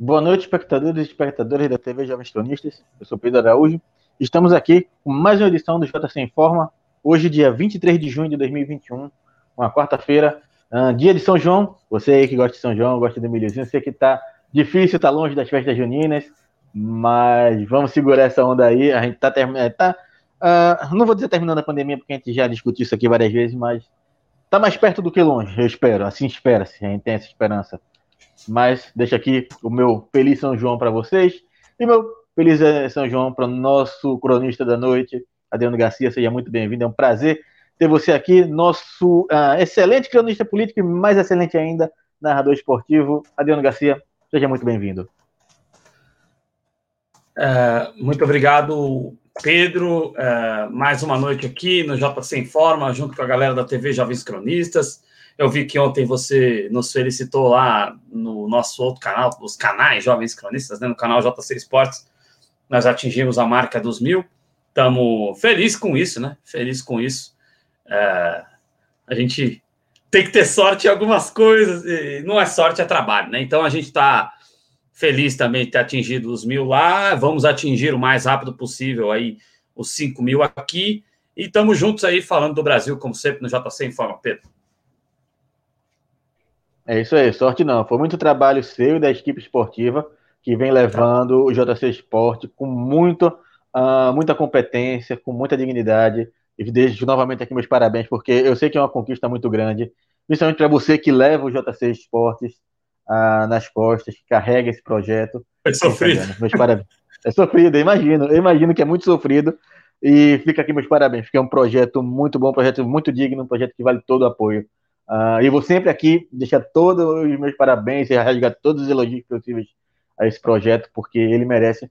Boa noite, espectadores e espectadoras da TV Jovens Cronistas. Eu sou Pedro Araújo. Estamos aqui com mais uma edição do JC Informa. Hoje, dia 23 de junho de 2021, uma quarta-feira, uh, dia de São João. Você aí que gosta de São João, gosta do milhozinho, sei que tá difícil, tá longe das festas juninas, mas vamos segurar essa onda aí. A gente tá terminando. Tá, uh, não vou dizer terminando a pandemia, porque a gente já discutiu isso aqui várias vezes, mas tá mais perto do que longe, eu espero. Assim espera-se, a gente tem essa esperança. Mas deixa aqui o meu feliz São João para vocês e meu feliz eh, São João para o nosso cronista da noite, Adriano Garcia. Seja muito bem-vindo, é um prazer ter você aqui, nosso uh, excelente cronista político e mais excelente ainda, narrador esportivo, Adriano Garcia. Seja muito bem-vindo. Uh, muito obrigado, Pedro. Uh, mais uma noite aqui no JC Informa, junto com a galera da TV Jovens Cronistas. Eu vi que ontem você nos felicitou lá no nosso outro canal, os canais Jovens Cronistas, né, no canal JC Esportes. Nós atingimos a marca dos mil. Estamos felizes com isso, né? Feliz com isso. É, a gente tem que ter sorte em algumas coisas. não é sorte, é trabalho, né? Então a gente está feliz também de ter atingido os mil lá. Vamos atingir o mais rápido possível aí os 5 mil aqui. E estamos juntos aí falando do Brasil, como sempre, no JC Informa, Pedro. É isso aí, sorte não. Foi muito trabalho seu e da equipe esportiva que vem levando o JC Esporte com muito, uh, muita competência, com muita dignidade. E deixo novamente aqui meus parabéns, porque eu sei que é uma conquista muito grande, principalmente para você que leva o JC Esportes uh, nas costas, que carrega esse projeto. É sofrido. Meus parabéns. É sofrido, eu imagino. Eu imagino que é muito sofrido. E fica aqui meus parabéns, porque é um projeto muito bom, um projeto muito digno, um projeto que vale todo o apoio. Uh, vou sempre aqui deixar todos os meus parabéns e rasgar todos os elogios possíveis a esse projeto, porque ele merece.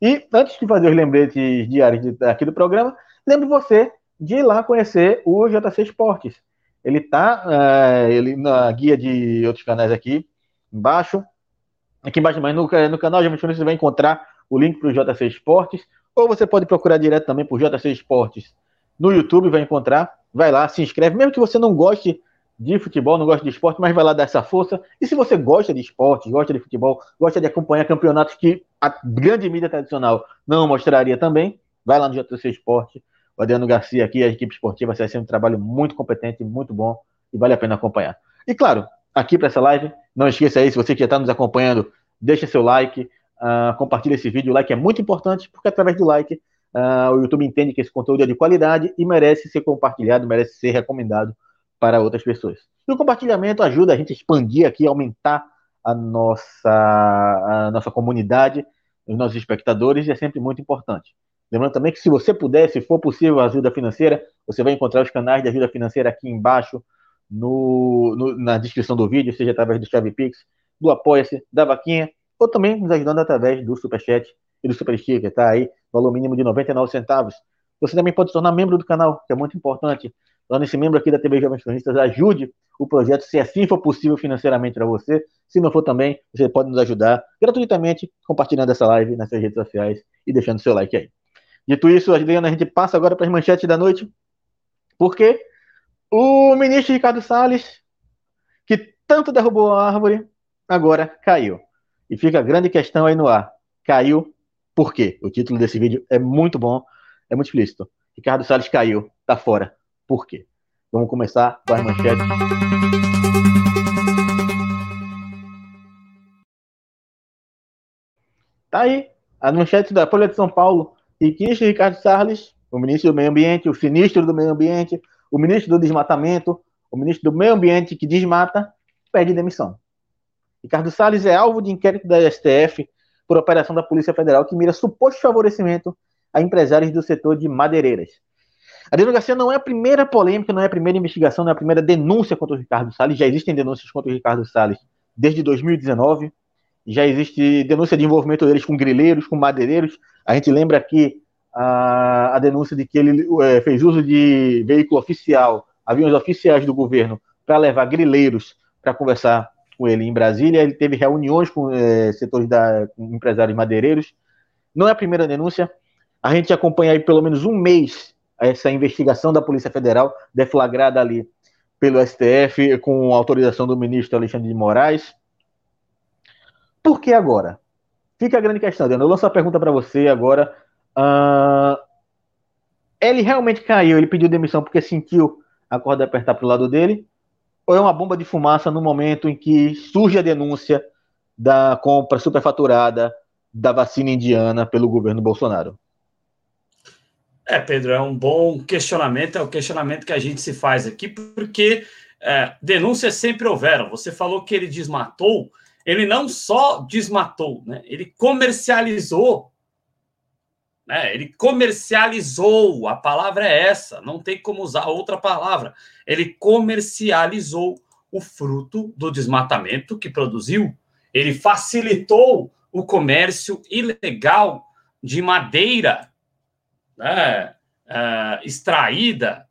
E antes de fazer os lembretes diários aqui do programa, lembre você de ir lá conhecer o JC Esportes. Ele está uh, ele, na guia de outros canais aqui embaixo. Aqui embaixo, mas no, no canal de você vai encontrar o link para o JC Esportes. Ou você pode procurar direto também por JC Esportes no YouTube, vai encontrar. Vai lá, se inscreve. Mesmo que você não goste de futebol, não gosta de esporte, mas vai lá dar essa força. E se você gosta de esporte, gosta de futebol, gosta de acompanhar campeonatos que a grande mídia tradicional não mostraria também, vai lá no JC Esporte. O Adriano Garcia aqui, a equipe esportiva, vai ser um trabalho muito competente, muito bom e vale a pena acompanhar. E claro, aqui para essa live, não esqueça aí, se você já está nos acompanhando, deixa seu like, uh, compartilha esse vídeo. O like é muito importante, porque através do like uh, o YouTube entende que esse conteúdo é de qualidade e merece ser compartilhado, merece ser recomendado para outras pessoas. E o compartilhamento ajuda a gente a expandir aqui, aumentar a nossa, a nossa comunidade, os nossos espectadores, e é sempre muito importante. Lembrando também que se você puder, se for possível, ajuda financeira, você vai encontrar os canais de ajuda financeira aqui embaixo, no, no na descrição do vídeo, seja através do Chave Pix, do Apoia-se, da Vaquinha, ou também nos ajudando através do Superchat e do Super Sticker, tá aí, valor mínimo de 99 centavos. Você também pode se tornar membro do canal, que é muito importante torne-se membro aqui da TV Jovens Cronistas, ajude o projeto, se assim for possível financeiramente para você. Se não for também, você pode nos ajudar gratuitamente compartilhando essa live nas suas redes sociais e deixando seu like aí. Dito isso, Adriana, a gente passa agora para as manchetes da noite, porque o ministro Ricardo Salles, que tanto derrubou a árvore, agora caiu. E fica a grande questão aí no ar. Caiu por quê? O título desse vídeo é muito bom, é muito explícito. Ricardo Salles caiu, tá fora. Por quê? Vamos começar com as manchetes. Tá aí, as manchetes da Folha de São Paulo. Riquista Ricardo Salles, o ministro do Meio Ambiente, o sinistro do Meio Ambiente, o ministro do Desmatamento, o ministro do Meio Ambiente que desmata, pede demissão. Ricardo Salles é alvo de inquérito da STF por operação da Polícia Federal que mira suposto favorecimento a empresários do setor de madeireiras. Garcia não é a primeira polêmica, não é a primeira investigação, não é a primeira denúncia contra o Ricardo Salles. Já existem denúncias contra o Ricardo Salles desde 2019. Já existe denúncia de envolvimento deles com grileiros, com madeireiros. A gente lembra aqui a, a denúncia de que ele é, fez uso de veículo oficial, aviões oficiais do governo, para levar grileiros para conversar com ele em Brasília. Ele teve reuniões com é, setores da com empresários madeireiros. Não é a primeira denúncia. A gente acompanha aí pelo menos um mês essa investigação da Polícia Federal, deflagrada ali pelo STF, com autorização do ministro Alexandre de Moraes. Por que agora? Fica a grande questão, Daniel. Eu lanço a pergunta para você agora. Uh, ele realmente caiu, ele pediu demissão porque sentiu a corda apertar para o lado dele? Ou é uma bomba de fumaça no momento em que surge a denúncia da compra superfaturada da vacina indiana pelo governo Bolsonaro? É, Pedro, é um bom questionamento, é o questionamento que a gente se faz aqui, porque é, denúncias sempre houveram. Você falou que ele desmatou, ele não só desmatou, né? ele comercializou. Né? Ele comercializou, a palavra é essa, não tem como usar outra palavra. Ele comercializou o fruto do desmatamento que produziu. Ele facilitou o comércio ilegal de madeira né, uh, extraída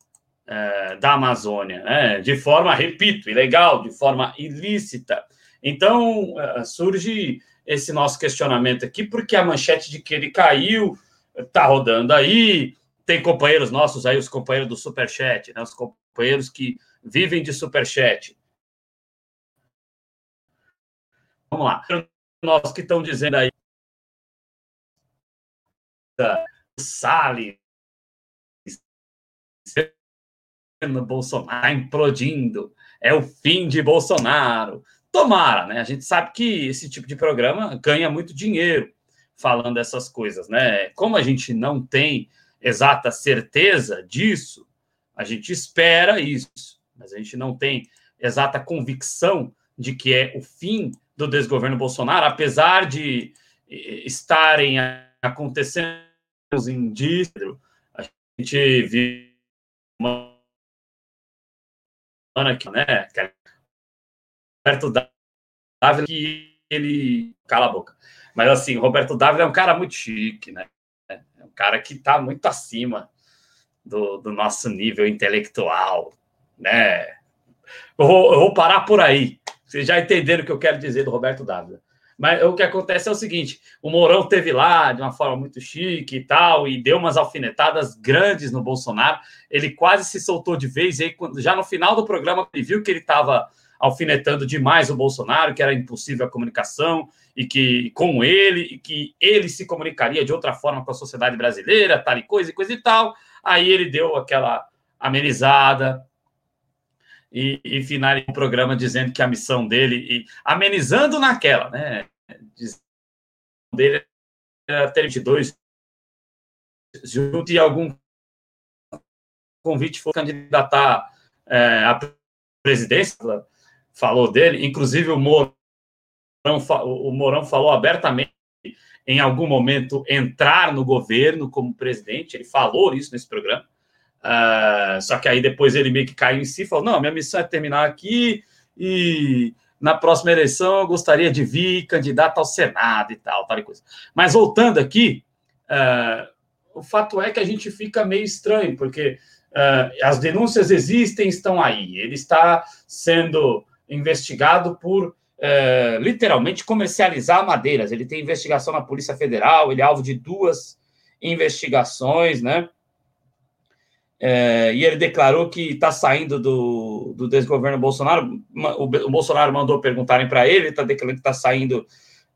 uh, da Amazônia, né, de forma, repito, ilegal, de forma ilícita. Então, uh, surge esse nosso questionamento aqui, porque a manchete de que ele caiu está rodando aí, tem companheiros nossos aí, os companheiros do Superchat, né, os companheiros que vivem de Superchat. Vamos lá. Nós que estão dizendo aí Salles, Bolsonaro implodindo, é o fim de Bolsonaro. Tomara, né? A gente sabe que esse tipo de programa ganha muito dinheiro falando essas coisas, né? Como a gente não tem exata certeza disso, a gente espera isso, mas a gente não tem exata convicção de que é o fim do desgoverno Bolsonaro, apesar de estarem acontecendo os indícios, a gente viu uma aqui, né? Roberto Dávila que ele cala a boca. Mas assim, Roberto Dávila é um cara muito chique, né? É um cara que está muito acima do, do, nosso nível intelectual, né? Eu vou, eu vou parar por aí. Vocês já entenderam o que eu quero dizer do Roberto Dávila. Mas o que acontece é o seguinte: o Mourão teve lá de uma forma muito chique e tal, e deu umas alfinetadas grandes no Bolsonaro. Ele quase se soltou de vez, e aí, já no final do programa, ele viu que ele estava alfinetando demais o Bolsonaro, que era impossível a comunicação, e que com ele, e que ele se comunicaria de outra forma com a sociedade brasileira, tal e coisa e coisa e tal. Aí ele deu aquela amenizada, e, e finalizar o programa dizendo que a missão dele, e amenizando naquela, né? Dele era ter 22 junto e algum convite for candidatar é, à presidência, falou dele, inclusive o Mourão, o Mourão falou abertamente em algum momento entrar no governo como presidente, ele falou isso nesse programa. Uh, só que aí depois ele meio que caiu em si e falou: não, minha missão é terminar aqui e na próxima eleição eu gostaria de vir candidato ao Senado e tal, tal e coisa. Mas voltando aqui, uh, o fato é que a gente fica meio estranho, porque uh, as denúncias existem, estão aí. Ele está sendo investigado por literalmente comercializar madeiras. Ele tem investigação na Polícia Federal, ele é alvo de duas investigações, né? É, e ele declarou que está saindo do, do desgoverno Bolsonaro. O, o Bolsonaro mandou perguntarem para ele, está declarando que está saindo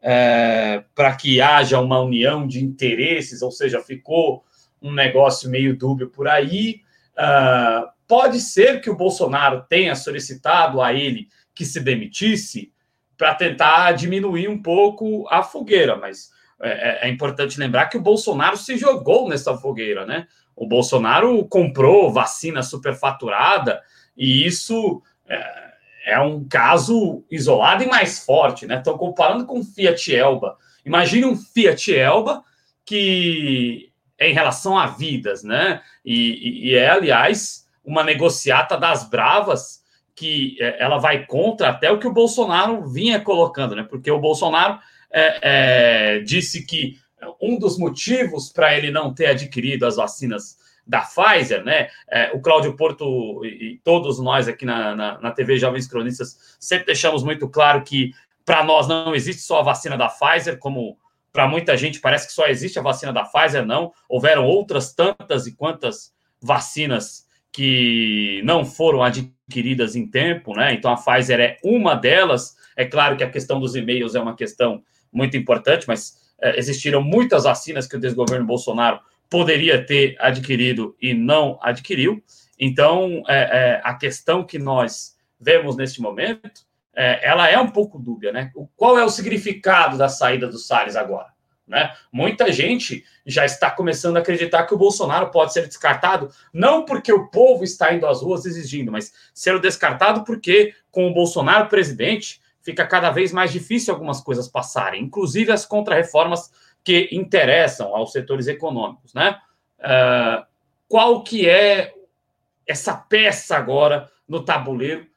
é, para que haja uma união de interesses, ou seja, ficou um negócio meio dúbio por aí. Uh, pode ser que o Bolsonaro tenha solicitado a ele que se demitisse para tentar diminuir um pouco a fogueira, mas é, é, é importante lembrar que o Bolsonaro se jogou nessa fogueira, né? O Bolsonaro comprou vacina superfaturada e isso é, é um caso isolado e mais forte, né? Estão comparando com o Fiat Elba. Imagine um Fiat Elba que é em relação a vidas, né? E, e, é, aliás, uma negociata das bravas que é, ela vai contra até o que o Bolsonaro vinha colocando, né? Porque o Bolsonaro é, é, disse que um dos motivos para ele não ter adquirido as vacinas da Pfizer, né? É, o Cláudio Porto e, todos nós aqui na, na, na, TV Jovens Cronistas sempre deixamos muito claro que para nós não existe só a vacina da Pfizer, como para muita gente parece que só existe a vacina da Pfizer, não. Houveram outras tantas e quantas vacinas que não foram adquiridas em tempo, né? Então a Pfizer é uma delas. É claro que a questão dos e-mails é uma questão muito importante, mas existiram muitas vacinas que o desgoverno Bolsonaro poderia ter adquirido e não adquiriu. Então, é, é, a questão que nós vemos neste momento, é, ela é um pouco dúbia, né? Qual é o significado da saída do Salles agora? Né? Muita gente já está começando a acreditar que o Bolsonaro pode ser descartado, não porque o povo está indo às ruas exigindo, mas ser descartado porque, com o Bolsonaro presidente, fica cada vez mais difícil algumas coisas passarem, inclusive as contrarreformas que interessam aos setores econômicos. Né? Uh, qual que é essa peça agora no tabuleiro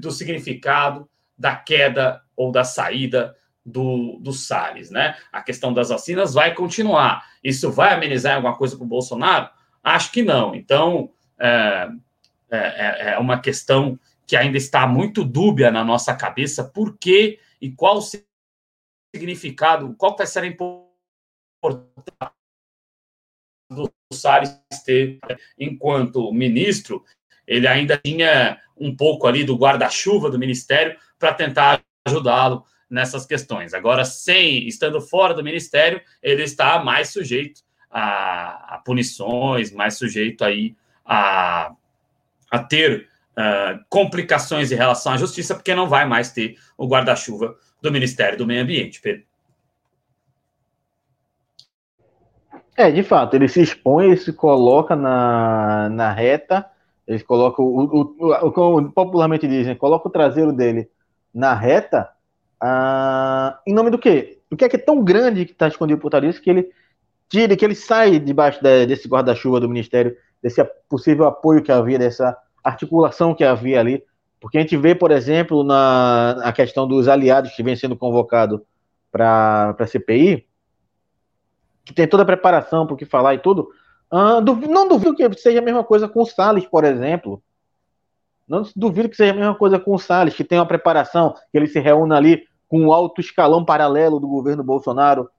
do significado da queda ou da saída do, do Salles, né? A questão das vacinas vai continuar. Isso vai amenizar alguma coisa para o Bolsonaro? Acho que não. Então, é, é, é, é uma questão que ainda está muito dúbia na nossa cabeça, por que e qual o significado, qual vai ser a importância do Salles ter, enquanto ministro, ele ainda tinha um pouco ali do guarda-chuva do ministério para tentar ajudá-lo nessas questões. Agora, sem estando fora do ministério, ele está mais sujeito a, a punições, mais sujeito aí a, a ter uh, complicações em relação à justiça, porque não vai mais ter o guarda-chuva do Ministério do Meio Ambiente, Pedro. É, de fato, ele se expõe, ele se coloca na, na reta, ele coloca o, o, o, como popularmente dizem, coloca o traseiro dele na reta ah, em nome do quê? O que é que é tão grande que está escondido por trás disso que ele tire, que ele sai debaixo de, desse guarda-chuva do Ministério, desse possível apoio que havia, dessa articulação que havia ali. Porque a gente vê, por exemplo, na a questão dos aliados que vem sendo convocado para a CPI, que tem toda a preparação para o que falar e tudo. Ah, não duvido que seja a mesma coisa com o Salles, por exemplo. Não duvido que seja a mesma coisa com o Salles, que tem uma preparação, que ele se reúna ali com um alto escalão paralelo do governo Bolsonaro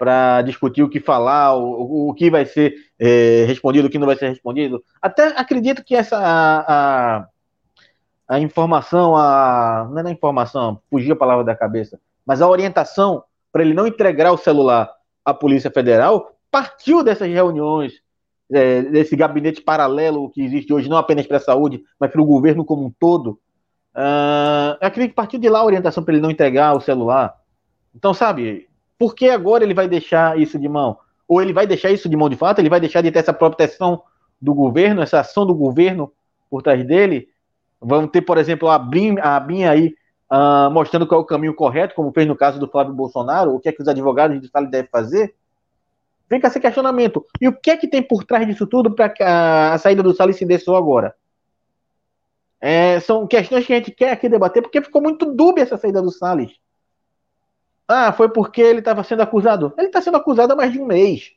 para discutir o que falar, o, o que vai ser é, respondido, o que não vai ser respondido. Até acredito que essa a, a, a informação, a, não é a informação, fugiu a palavra da cabeça, mas a orientação para ele não entregar o celular à Polícia Federal partiu dessas reuniões, é, desse gabinete paralelo que existe hoje, não apenas para a saúde, mas para o governo como um todo, Uh, acredito que partiu de lá a orientação para ele não entregar o celular. Então, sabe, por que agora ele vai deixar isso de mão? Ou ele vai deixar isso de mão de fato? Ele vai deixar de ter essa proteção do governo, essa ação do governo por trás dele? Vamos ter, por exemplo, a BIM, a BIM aí uh, mostrando qual é o caminho correto, como fez no caso do Flávio Bolsonaro, o que é que os advogados Estado devem fazer? Vem com esse questionamento. E o que é que tem por trás disso tudo para a, a saída do Salles se só agora? É, são questões que a gente quer aqui debater, porque ficou muito dúbia essa saída do Salles. Ah, foi porque ele estava sendo acusado. Ele está sendo acusado há mais de um mês.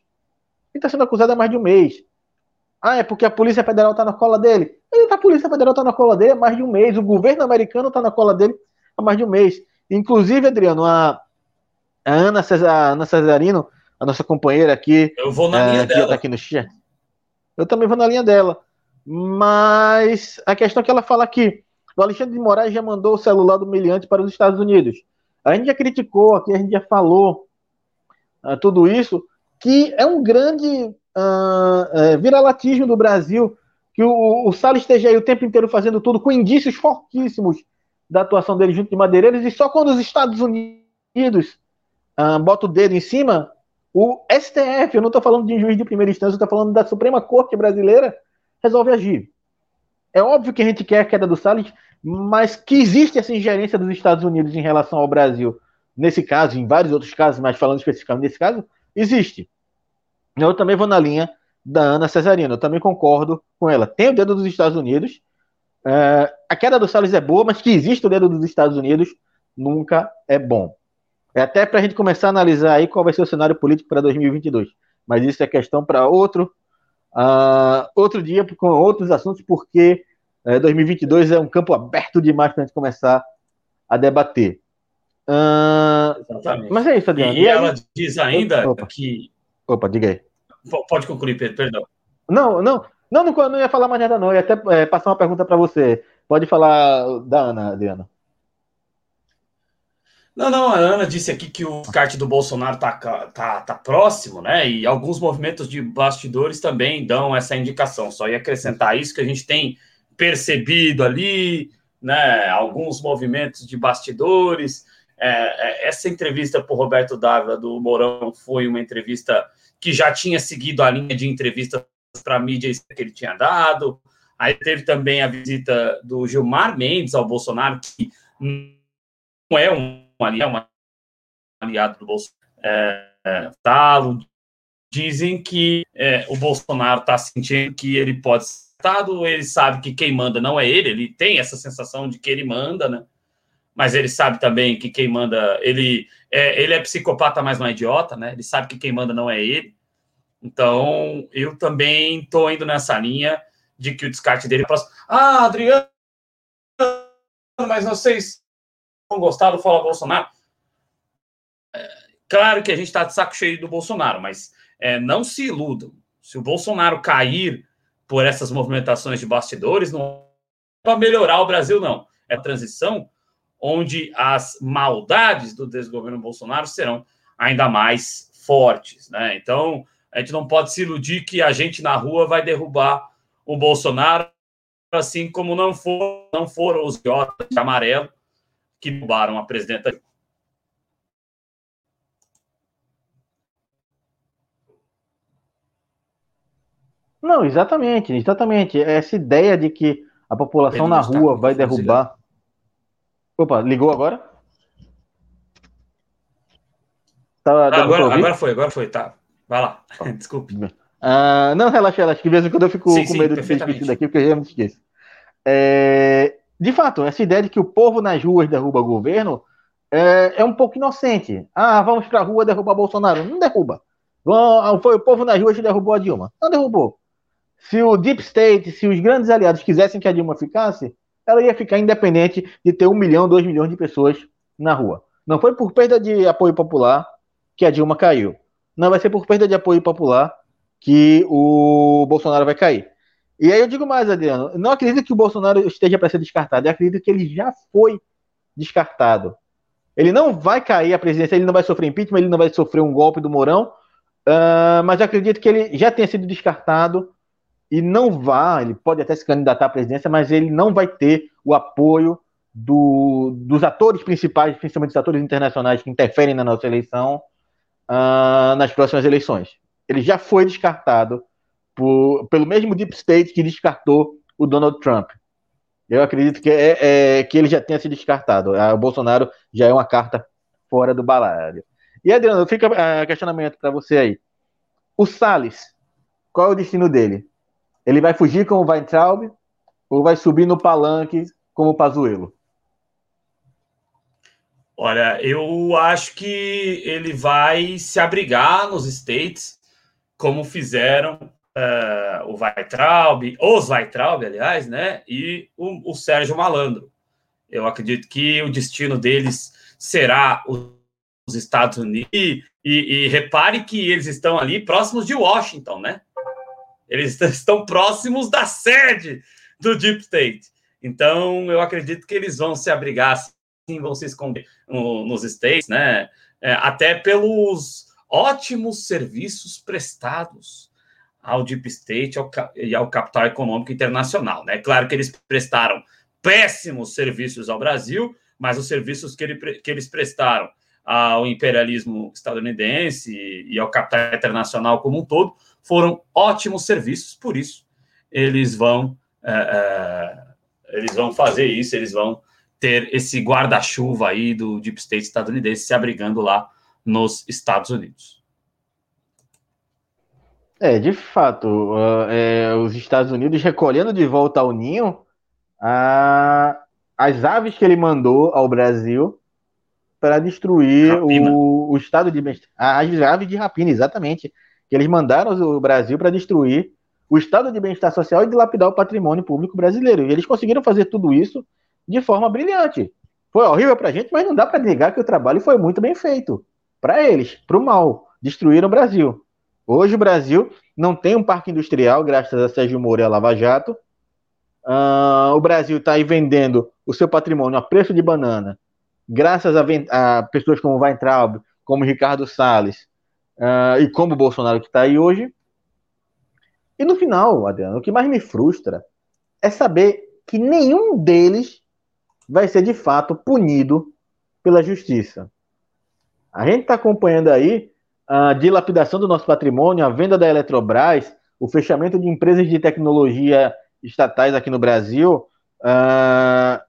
Ele está sendo acusado há mais de um mês. Ah, é porque a Polícia Federal está na cola dele. Ele tá, a Polícia Federal está na cola dele há mais de um mês. O governo americano está na cola dele há mais de um mês. Inclusive, Adriano, a, a Ana, Cesar, a Ana Cesarino, a nossa companheira aqui. Eu vou na linha dela. Tá aqui no chat. Eu também vou na linha dela. Mas a questão é que ela fala que o Alexandre de Moraes já mandou o celular do miliante para os Estados Unidos. A gente já criticou aqui, a gente já falou uh, tudo isso, que é um grande uh, uh, viralatismo do Brasil, que o, o Salles esteja aí o tempo inteiro fazendo tudo com indícios fortíssimos da atuação dele junto de Madeireiros, e só quando os Estados Unidos uh, botam o dedo em cima, o STF, eu não estou falando de juiz de primeira instância, eu estou falando da Suprema Corte Brasileira, resolve agir. É óbvio que a gente quer a queda do Salles, mas que existe essa ingerência dos Estados Unidos em relação ao Brasil, nesse caso, em vários outros casos, mas falando especificamente desse caso, existe. Eu também vou na linha da Ana Cesarina, eu também concordo com ela. Tem o dedo dos Estados Unidos, é, a queda do Salles é boa, mas que existe o dedo dos Estados Unidos nunca é bom. É até para a gente começar a analisar aí qual vai ser o cenário político para 2022. Mas isso é questão para outro Uh, outro dia com outros assuntos, porque uh, 2022 é um campo aberto demais para a gente começar a debater. Uh, mas é isso, Adriano. E, e ela diz ainda Opa. que. Opa, diga aí. Pode concluir, Pedro, perdão. Não, não. Não, não, não ia falar mais nada, não. Eu ia até é, passar uma pergunta para você. Pode falar da Ana, Adriana. Não, não, a Ana disse aqui que o descarte do Bolsonaro tá, tá, tá próximo, né? E alguns movimentos de bastidores também dão essa indicação. Só ia acrescentar isso que a gente tem percebido ali, né? Alguns movimentos de bastidores. É, é, essa entrevista por Roberto Dávila do Mourão foi uma entrevista que já tinha seguido a linha de entrevistas para mídia que ele tinha dado. Aí teve também a visita do Gilmar Mendes ao Bolsonaro, que não é um aliado, é um aliado do Bolsonaro. É, é, talo. Dizem que é, o Bolsonaro está sentindo que ele pode ele sabe que quem manda não é ele, ele tem essa sensação de que ele manda, né? Mas ele sabe também que quem manda, ele é, ele é psicopata, mas não é idiota, né? Ele sabe que quem manda não é ele. Então, eu também estou indo nessa linha de que o descarte dele é. Ah, Adriano, mas vocês gostaram do Fala Bolsonaro? É, claro que a gente está de saco cheio do Bolsonaro, mas é, não se iludam. Se o Bolsonaro cair por essas movimentações de bastidores, não é para melhorar o Brasil, não. É a transição onde as maldades do desgoverno Bolsonaro serão ainda mais fortes. Né? Então, a gente não pode se iludir que a gente na rua vai derrubar o Bolsonaro, assim como não, for, não foram os idiotas de amarelo que derrubaram a presidenta Não, exatamente, exatamente. Essa ideia de que a população na rua vai derrubar. Opa, ligou agora? Tá, ah, agora, agora foi, agora foi, tá. Vai lá, desculpe. Uh, não, relaxa, relaxa, que de vez em quando eu fico sim, com medo sim, de ser esquecido aqui, porque eu já me esqueço. É, de fato, essa ideia de que o povo nas ruas derruba o governo é, é um pouco inocente. Ah, vamos pra rua derrubar Bolsonaro. Não derruba. Foi o povo nas ruas que derrubou a Dilma. Não derrubou. Se o Deep State, se os grandes aliados quisessem que a Dilma ficasse, ela ia ficar independente de ter um milhão, dois milhões de pessoas na rua. Não foi por perda de apoio popular que a Dilma caiu. Não vai ser por perda de apoio popular que o Bolsonaro vai cair. E aí eu digo mais, Adriano, não acredito que o Bolsonaro esteja para ser descartado, eu acredito que ele já foi descartado. Ele não vai cair a presidência, ele não vai sofrer impeachment, ele não vai sofrer um golpe do Mourão, uh, mas eu acredito que ele já tenha sido descartado e não vá, ele pode até se candidatar à presidência, mas ele não vai ter o apoio do, dos atores principais, principalmente dos atores internacionais que interferem na nossa eleição, uh, nas próximas eleições. Ele já foi descartado por, pelo mesmo Deep State que descartou o Donald Trump. Eu acredito que, é, é que ele já tenha sido descartado. O Bolsonaro já é uma carta fora do balário. E Adriano, fica uh, questionamento para você aí. O Salles, qual é o destino dele? Ele vai fugir como o Weintraub ou vai subir no palanque como o Pazuello? Olha, eu acho que ele vai se abrigar nos States, como fizeram uh, o Weintraub, os Weintraub, aliás, né? E o, o Sérgio Malandro. Eu acredito que o destino deles será os Estados Unidos. E, e repare que eles estão ali próximos de Washington, né? Eles estão próximos da sede do Deep State. Então, eu acredito que eles vão se abrigar, sim, vão se esconder no, nos States, né? É, até pelos ótimos serviços prestados ao Deep State ao, e ao capital econômico internacional, né? Claro que eles prestaram péssimos serviços ao Brasil, mas os serviços que, ele, que eles prestaram ao imperialismo estadunidense e ao capital internacional como um todo foram ótimos serviços, por isso eles vão é, é, eles vão fazer isso, eles vão ter esse guarda-chuva aí do Deep State estadunidense se abrigando lá nos Estados Unidos. É, de fato, uh, é, os Estados Unidos recolhendo de volta ao ninho a, as aves que ele mandou ao Brasil para destruir o, o, estado de as aves de rapina, exatamente que eles mandaram o Brasil para destruir o estado de bem-estar social e dilapidar o patrimônio público brasileiro. E eles conseguiram fazer tudo isso de forma brilhante. Foi horrível para a gente, mas não dá para negar que o trabalho foi muito bem feito. Para eles, para o mal. Destruíram o Brasil. Hoje o Brasil não tem um parque industrial, graças a Sérgio Moro e a Lava Jato. Uh, o Brasil está aí vendendo o seu patrimônio a preço de banana, graças a, a pessoas como Weintraub, como Ricardo Salles uh, e como o Bolsonaro que está aí hoje. E no final, Adriano, o que mais me frustra é saber que nenhum deles vai ser de fato punido pela justiça. A gente está acompanhando aí a dilapidação do nosso patrimônio, a venda da Eletrobras, o fechamento de empresas de tecnologia estatais aqui no Brasil, uh,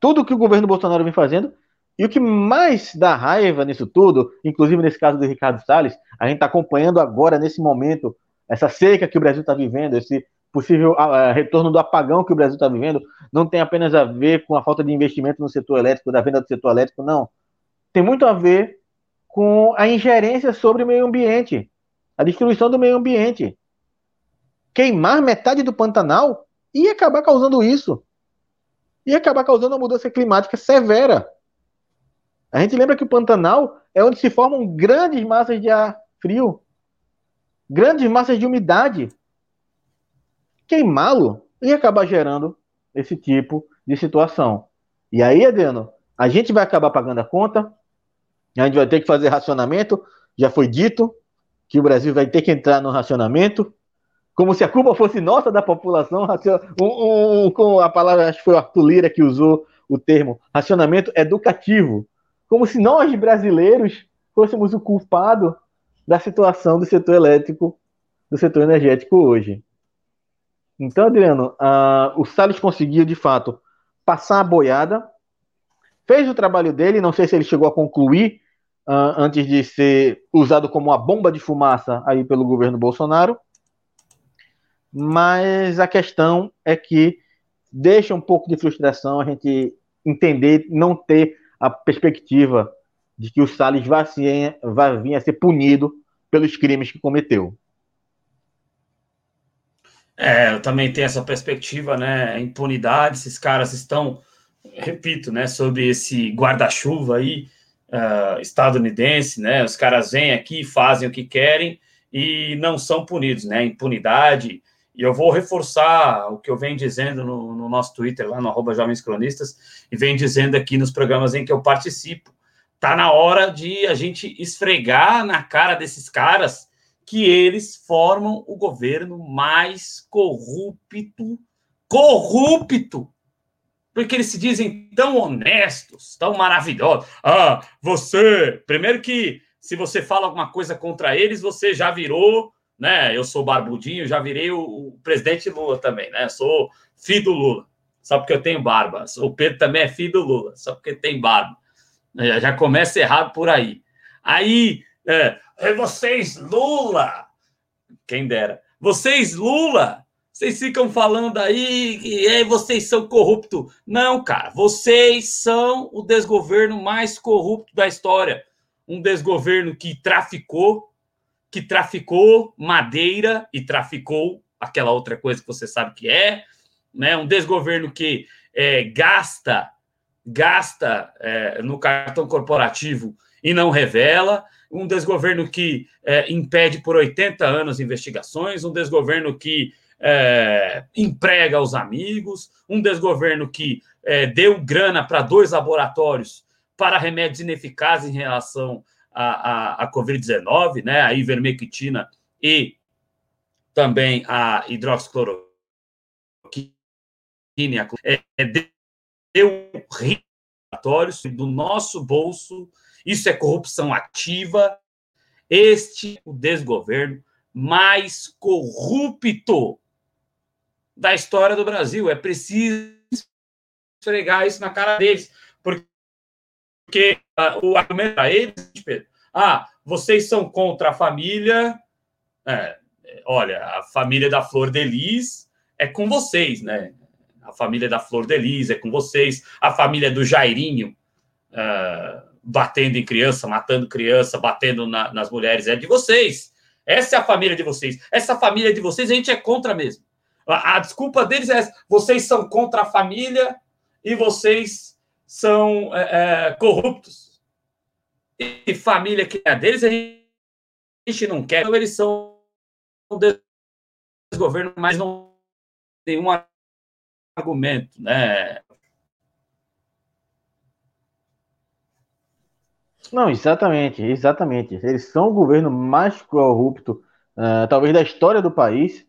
tudo que o governo Bolsonaro vem fazendo. E o que mais dá raiva nisso tudo, inclusive nesse caso do Ricardo Salles, a gente está acompanhando agora, nesse momento, essa seca que o Brasil está vivendo, esse possível uh, retorno do apagão que o Brasil está vivendo, não tem apenas a ver com a falta de investimento no setor elétrico, da venda do setor elétrico, não. Tem muito a ver com a ingerência sobre o meio ambiente, a destruição do meio ambiente. Queimar metade do Pantanal ia acabar causando isso. Ia acabar causando uma mudança climática severa. A gente lembra que o Pantanal é onde se formam grandes massas de ar frio, grandes massas de umidade. Queimá-lo ia acabar gerando esse tipo de situação. E aí, Adriano, a gente vai acabar pagando a conta, a gente vai ter que fazer racionamento. Já foi dito que o Brasil vai ter que entrar no racionamento, como se a culpa fosse nossa da população. Um, um, com a palavra, acho que foi o Arthur Lira que usou o termo racionamento educativo, como se nós brasileiros fôssemos o culpado da situação do setor elétrico, do setor energético hoje. Então, Adriano, uh, o Salles conseguiu de fato passar a boiada, fez o trabalho dele, não sei se ele chegou a concluir uh, antes de ser usado como uma bomba de fumaça aí pelo governo Bolsonaro. Mas a questão é que deixa um pouco de frustração a gente entender, não ter a perspectiva de que o Salles ser, vai vir a ser punido pelos crimes que cometeu. É, eu também tenho essa perspectiva, né? Impunidade, esses caras estão, repito, né, sob esse guarda-chuva aí uh, estadunidense, né? Os caras vêm aqui, fazem o que querem e não são punidos, né? Impunidade. E eu vou reforçar o que eu venho dizendo no, no nosso Twitter, lá no arroba Jovens Cronistas, e venho dizendo aqui nos programas em que eu participo. Tá na hora de a gente esfregar na cara desses caras que eles formam o governo mais corrupto, corrupto porque eles se dizem tão honestos, tão maravilhosos. Ah, você, primeiro que se você fala alguma coisa contra eles, você já virou, né? Eu sou barbudinho, já virei o, o presidente Lula também, né? Sou filho do Lula, só porque eu tenho barba. O Pedro também é filho do Lula, só porque tem barba. Já, já começa errado por aí. Aí, é, é vocês Lula, quem dera, vocês Lula vocês ficam falando aí que vocês são corruptos. Não, cara, vocês são o desgoverno mais corrupto da história. Um desgoverno que traficou, que traficou madeira e traficou aquela outra coisa que você sabe que é, né? Um desgoverno que é, gasta, gasta é, no cartão corporativo e não revela, um desgoverno que é, impede por 80 anos investigações, um desgoverno que é, emprega os amigos, um desgoverno que é, deu grana para dois laboratórios para remédios ineficazes em relação à, à, à Covid-19, né, a ivermectina e também a hidroxicloroquina, é, é deu relatórios do nosso bolso, isso é corrupção ativa, este o desgoverno mais corrupto da história do Brasil. É preciso esfregar isso na cara deles, porque uh, o argumento para eles, Pedro, ah, vocês são contra a família. É, olha, a família da Flor de Lis é com vocês, né? A família da Flor de Lis é com vocês, a família do Jairinho. Uh, batendo em criança, matando criança, batendo na, nas mulheres, é de vocês. Essa é a família de vocês. Essa família de vocês a gente é contra mesmo. A, a desculpa deles é: vocês são contra a família e vocês são é, é, corruptos. E família que é deles, a gente não quer, então eles são desgoverno, mas não tem um argumento, né? Não, exatamente, exatamente. Eles são o governo mais corrupto, uh, talvez da história do país.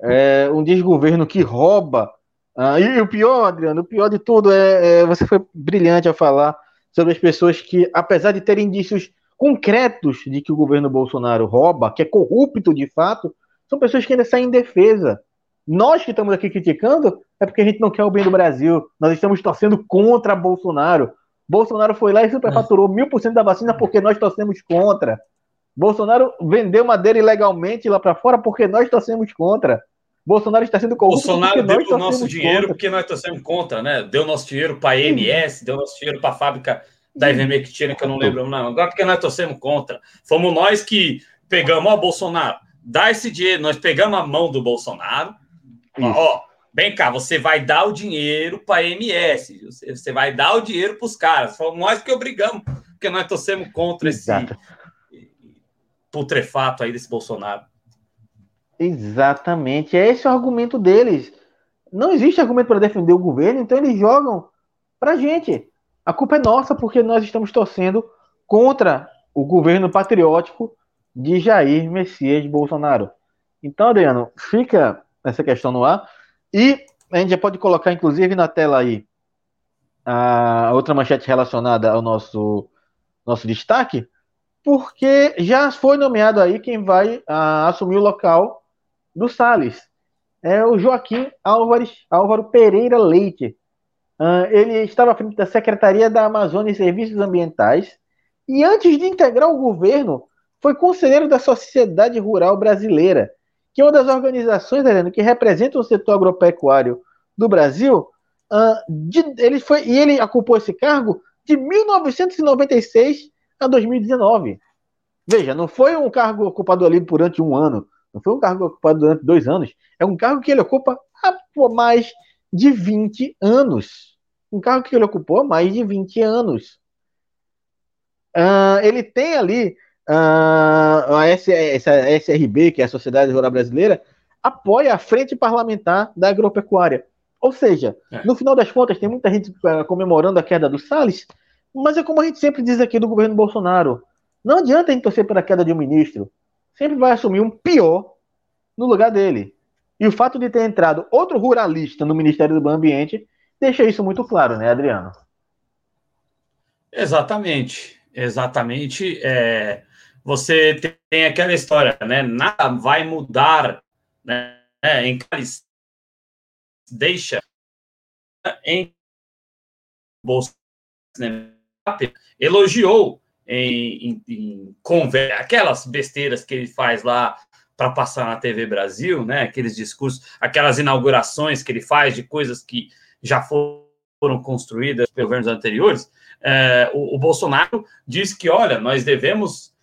É um desgoverno que rouba. Uh, e, e, o pior, Adriano, o pior de tudo é, é, você foi brilhante a falar sobre as pessoas que, apesar de terem indícios concretos de que o governo Bolsonaro rouba, que é corrupto de fato, são pessoas que ainda saem em defesa. Nós que estamos aqui criticando é porque a gente não quer o bem do Brasil. Nós estamos torcendo contra Bolsonaro. Bolsonaro foi lá e superfaturou mil por cento da vacina porque nós torcemos contra. Bolsonaro vendeu madeira ilegalmente lá para fora porque nós torcemos contra. Bolsonaro está sendo corrupto. Bolsonaro deu o nosso dinheiro contra. porque nós torcemos contra, né? Deu nosso dinheiro para a EMS, deu nosso dinheiro para a fábrica da Ivermectina, que eu não lembro, não. Agora porque nós torcemos contra. Fomos nós que pegamos, ó, Bolsonaro, dá esse dinheiro. Nós pegamos a mão do Bolsonaro. Ó, Vem cá, você vai dar o dinheiro para a MS, você vai dar o dinheiro para os caras. Fomos nós que obrigamos, porque nós torcemos contra Exato. esse putrefato aí desse Bolsonaro. Exatamente, é esse o argumento deles. Não existe argumento para defender o governo, então eles jogam para a gente. A culpa é nossa porque nós estamos torcendo contra o governo patriótico de Jair Messias Bolsonaro. Então, Adriano, fica essa questão no ar. E a gente já pode colocar, inclusive, na tela aí a outra manchete relacionada ao nosso, nosso destaque, porque já foi nomeado aí quem vai a, assumir o local do Salles. É o Joaquim Álvares, Álvaro Pereira Leite. Uh, ele estava à frente da Secretaria da Amazônia e Serviços Ambientais e antes de integrar o governo, foi conselheiro da Sociedade Rural Brasileira que é uma das organizações, que representa o setor agropecuário do Brasil, uh, de, ele foi, e ele ocupou esse cargo de 1996 a 2019. Veja, não foi um cargo ocupado ali durante um ano, não foi um cargo ocupado durante dois anos, é um cargo que ele ocupa há mais de 20 anos. Um cargo que ele ocupou há mais de 20 anos. Uh, ele tem ali uh, a S, essa SRB, que é a Sociedade Rural Brasileira, apoia a frente parlamentar da agropecuária. Ou seja, é. no final das contas, tem muita gente uh, comemorando a queda do Salles, mas é como a gente sempre diz aqui do governo Bolsonaro: não adianta a gente torcer pela queda de um ministro, sempre vai assumir um pior no lugar dele. E o fato de ter entrado outro ruralista no Ministério do Meio Ambiente deixa isso muito claro, né, Adriano? Exatamente, exatamente. É, você tem aquela história, né? Nada vai mudar, né? Em deixa em Bolsonaro elogiou em, em, em conversa, aquelas besteiras que ele faz lá para passar na TV Brasil, né? Aqueles discursos, aquelas inaugurações que ele faz de coisas que já foram construídas pelos governos anteriores. É, o, o Bolsonaro diz que, olha, nós devemos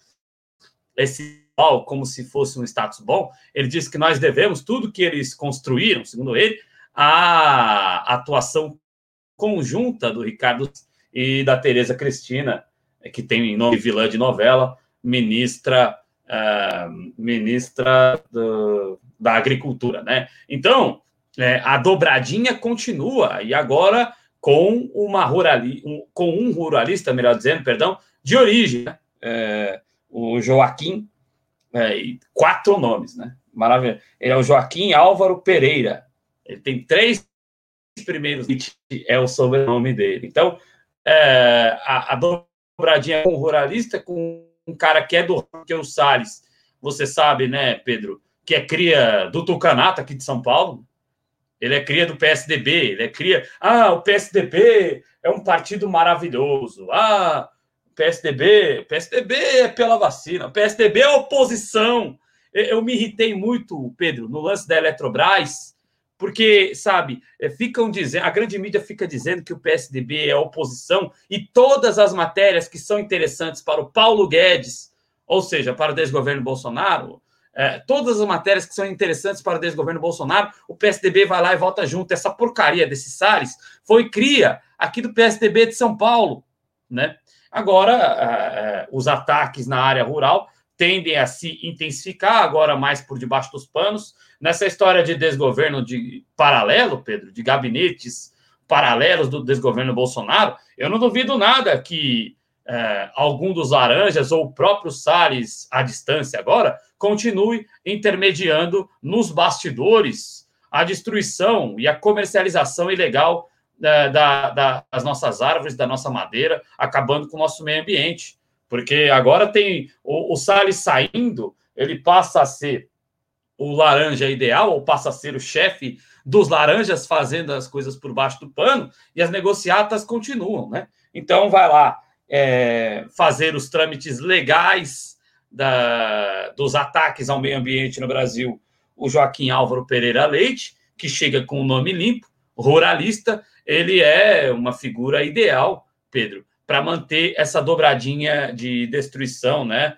esse como se fosse um status bom, ele disse que nós devemos tudo que eles construíram, segundo ele, à atuação conjunta do Ricardo e da Tereza Cristina, que tem nome vilã de novela, ministra uh, ministra do, da Agricultura, né? Então, é, a dobradinha continua e agora com uma rurali, um, com um ruralista, melhor dizendo, perdão, de origem, né? é, o Joaquim, é, quatro nomes, né? Maravilha. Ele é o Joaquim Álvaro Pereira. Ele tem três primeiros, é o sobrenome dele. Então, é, a, a dobradinha com o ruralista, com um cara que é do que é o Salles. Você sabe, né, Pedro, que é cria do Tucanato aqui de São Paulo. Ele é cria do PSDB, ele é cria. Ah, o PSDB é um partido maravilhoso. Ah, PSDB, PSDB é pela vacina, PSDB é oposição. Eu me irritei muito, Pedro, no lance da Eletrobras, porque, sabe, é, ficam dizendo, a grande mídia fica dizendo que o PSDB é oposição e todas as matérias que são interessantes para o Paulo Guedes, ou seja, para o desgoverno Bolsonaro, é, todas as matérias que são interessantes para o desgoverno Bolsonaro, o PSDB vai lá e volta junto. Essa porcaria desse Salles foi cria aqui do PSDB de São Paulo, né? Agora, uh, os ataques na área rural tendem a se intensificar, agora mais por debaixo dos panos. Nessa história de desgoverno de paralelo, Pedro, de gabinetes paralelos do desgoverno Bolsonaro, eu não duvido nada que é, algum dos laranjas ou o próprio Salles, à distância agora, continue intermediando nos bastidores a destruição e a comercialização ilegal é, da, da, das nossas árvores, da nossa madeira, acabando com o nosso meio ambiente. Porque agora tem o, o Salles saindo, ele passa a ser o laranja ideal, ou passa a ser o chefe dos laranjas fazendo as coisas por baixo do pano, e as negociatas continuam, né? Então vai lá é, fazer os trâmites legais da, dos ataques ao meio ambiente no Brasil, o Joaquim Álvaro Pereira Leite, que chega com o nome limpo, ruralista, ele é uma figura ideal, Pedro, para manter essa dobradinha de destruição, né?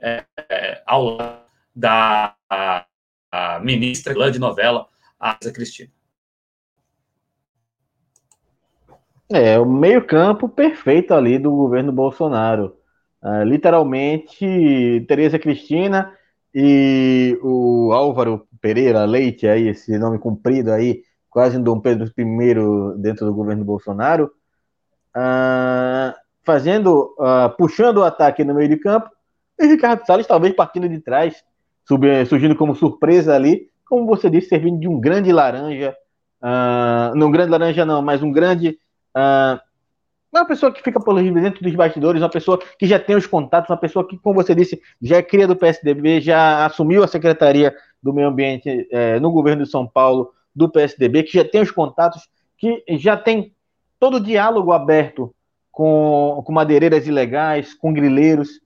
É, é, ao lado da a, a ministra de novela, Asa Cristina. É, o meio-campo perfeito ali do governo Bolsonaro. Uh, literalmente, Tereza Cristina e o Álvaro Pereira Leite, aí, esse nome comprido aí, quase um Dom Pedro I dentro do governo Bolsonaro, uh, fazendo, uh, puxando o ataque no meio de campo, e Ricardo Salles talvez partindo de trás, surgindo como surpresa ali, como você disse, servindo de um grande laranja, uh, não grande laranja não, mas um grande Uh, uma pessoa que fica por dentro dos bastidores, uma pessoa que já tem os contatos, uma pessoa que, como você disse, já é cria do PSDB, já assumiu a Secretaria do Meio Ambiente é, no governo de São Paulo, do PSDB, que já tem os contatos, que já tem todo o diálogo aberto com, com madeireiras ilegais, com grileiros.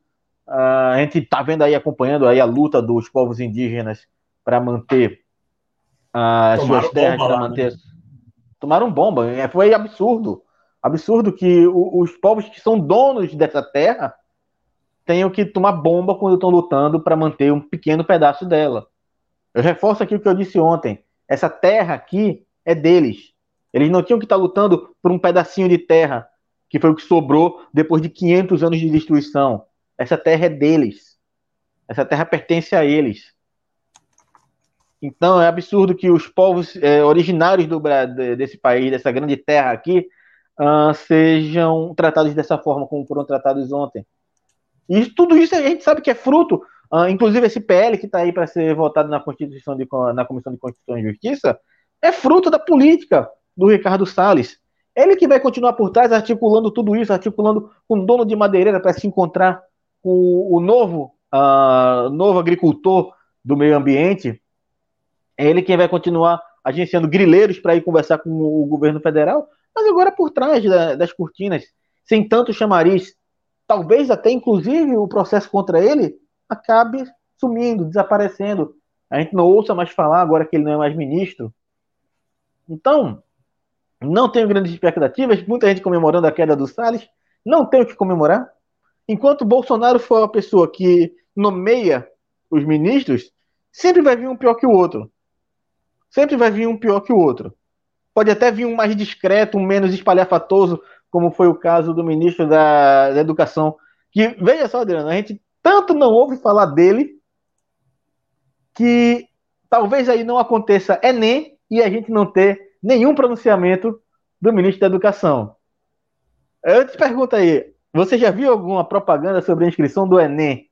Uh, a gente está vendo aí, acompanhando aí a luta dos povos indígenas para manter as suas terras, para manter. Né? tomaram bomba. É, foi absurdo. Absurdo que os povos que são donos dessa terra tenham que tomar bomba quando estão lutando para manter um pequeno pedaço dela. Eu reforço aqui o que eu disse ontem. Essa terra aqui é deles. Eles não tinham que estar lutando por um pedacinho de terra, que foi o que sobrou depois de 500 anos de destruição. Essa terra é deles. Essa terra pertence a eles. Então é absurdo que os povos é, originários do, desse país, dessa grande terra aqui, uh, sejam tratados dessa forma como foram tratados ontem. E tudo isso a gente sabe que é fruto, uh, inclusive esse PL que está aí para ser votado na Constituição de, na Comissão de Constituição e Justiça, é fruto da política do Ricardo Salles. Ele que vai continuar por trás articulando tudo isso, articulando com o dono de madeireira para se encontrar com o novo, uh, novo agricultor do meio ambiente, é ele quem vai continuar agenciando grileiros para ir conversar com o governo federal, mas agora por trás da, das cortinas, sem tanto chamariz, talvez até inclusive o processo contra ele acabe sumindo, desaparecendo. A gente não ouça mais falar agora que ele não é mais ministro. Então, não tenho grandes expectativas, muita gente comemorando a queda do Salles, não tenho que comemorar. Enquanto Bolsonaro for a pessoa que nomeia os ministros, sempre vai vir um pior que o outro sempre vai vir um pior que o outro. Pode até vir um mais discreto, um menos espalhafatoso, como foi o caso do ministro da, da Educação. Que, veja só, Adriano, a gente tanto não ouve falar dele que talvez aí não aconteça Enem e a gente não ter nenhum pronunciamento do ministro da Educação. Eu te pergunto aí, você já viu alguma propaganda sobre a inscrição do Enem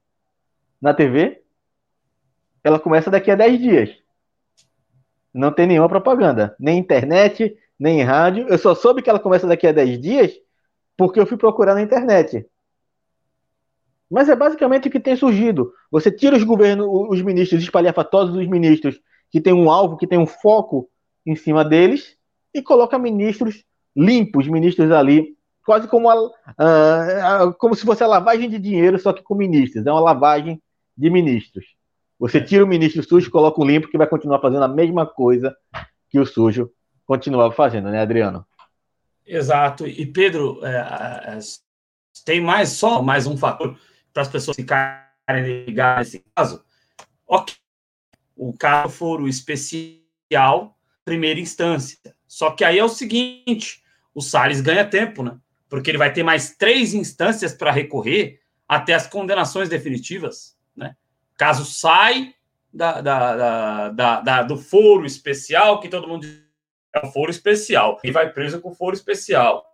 na TV? Ela começa daqui a 10 dias. Não tem nenhuma propaganda. Nem internet, nem rádio. Eu só soube que ela começa daqui a 10 dias porque eu fui procurar na internet. Mas é basicamente o que tem surgido. Você tira os governos, os ministros espalhafatosos dos ministros que tem um alvo, que tem um foco em cima deles, e coloca ministros limpos, ministros ali, quase como, a, uh, como se fosse a lavagem de dinheiro, só que com ministros. É uma lavagem de ministros. Você tira o ministro sujo coloca o limpo, que vai continuar fazendo a mesma coisa que o sujo continuava fazendo, né, Adriano? Exato. E Pedro, é, tem mais só mais um fator para as pessoas ficarem ligadas nesse caso. Ok, o caso for o especial primeira instância. Só que aí é o seguinte: o Salles ganha tempo, né? Porque ele vai ter mais três instâncias para recorrer até as condenações definitivas, né? Caso sai da, da, da, da, do foro especial, que todo mundo diz é o foro especial, e vai preso com foro especial.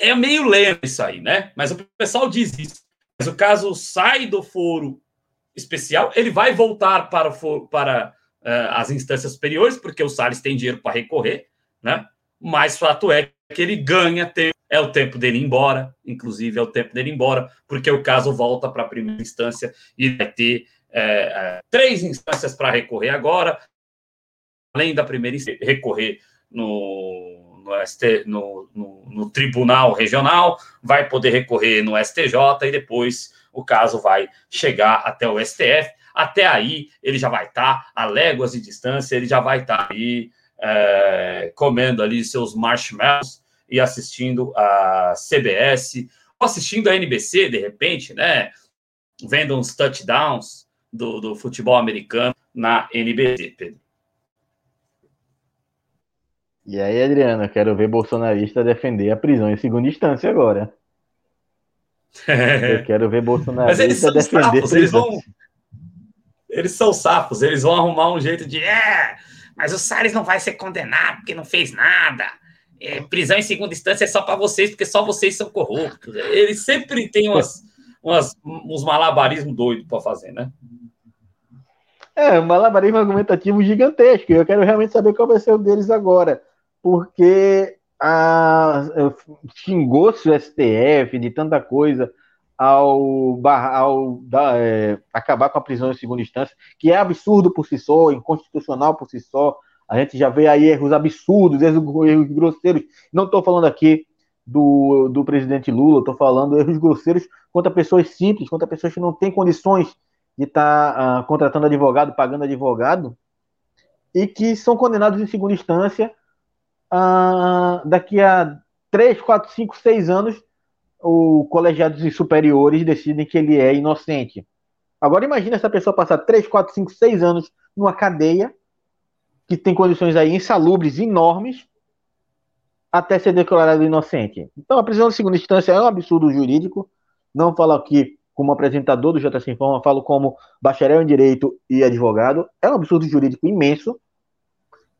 É meio lento isso aí, né? Mas o pessoal diz isso. Mas o caso sai do foro especial, ele vai voltar para, o para uh, as instâncias superiores, porque o Salles tem dinheiro para recorrer, né? Mas fato é que ele ganha tempo, é o tempo dele ir embora, inclusive é o tempo dele ir embora, porque o caso volta para a primeira instância e vai ter é, é, três instâncias para recorrer agora, além da primeira instância, recorrer no, no, ST, no, no, no, Tribunal Regional, vai poder recorrer no STJ e depois o caso vai chegar até o STF. Até aí, ele já vai estar tá a léguas de distância, ele já vai estar tá aí é, comendo ali seus marshmallows e assistindo a CBS, ou assistindo a NBC, de repente, né? Vendo uns touchdowns do, do futebol americano na NBC, Pedro. E aí, Adriano, quero ver bolsonarista defender a prisão em segunda instância agora. Eu quero ver bolsonarista Mas eles são defender safos, eles vão eles são safos, eles vão arrumar um jeito de é, mas o Salles não vai ser condenado porque não fez nada. É, prisão em segunda instância é só para vocês, porque só vocês são corruptos. Eles sempre têm umas, umas, uns malabarismos doidos para fazer, né? É, um malabarismo argumentativo gigantesco. Eu quero realmente saber qual vai ser o deles agora. Porque a, xingou-se o STF de tanta coisa ao, ao da, é, acabar com a prisão em segunda instância, que é absurdo por si só, inconstitucional por si só. A gente já vê aí erros absurdos, erros, grosseiros. Não estou falando aqui do, do presidente Lula, estou falando erros grosseiros contra pessoas simples, contra pessoas que não têm condições de estar tá, uh, contratando advogado, pagando advogado, e que são condenados em segunda instância uh, daqui a 3, 4, 5, 6 anos o colegiados superiores decidem que ele é inocente. Agora imagine essa pessoa passar 3, 4, 5, 6 anos numa cadeia que tem condições aí insalubres enormes até ser declarado inocente. Então a prisão de segunda instância é um absurdo jurídico. Não falo aqui como apresentador do JC Informa, falo como bacharel em direito e advogado. É um absurdo jurídico imenso.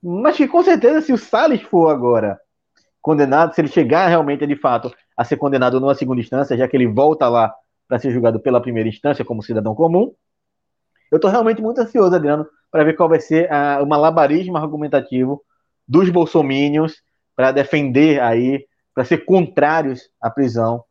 Mas que com certeza se o Salles for agora condenado, se ele chegar realmente de fato a ser condenado numa segunda instância, já que ele volta lá para ser julgado pela primeira instância como cidadão comum. Eu estou realmente muito ansioso, Adriano, para ver qual vai ser a, o malabarismo argumentativo dos bolsomínios para defender aí, para ser contrários à prisão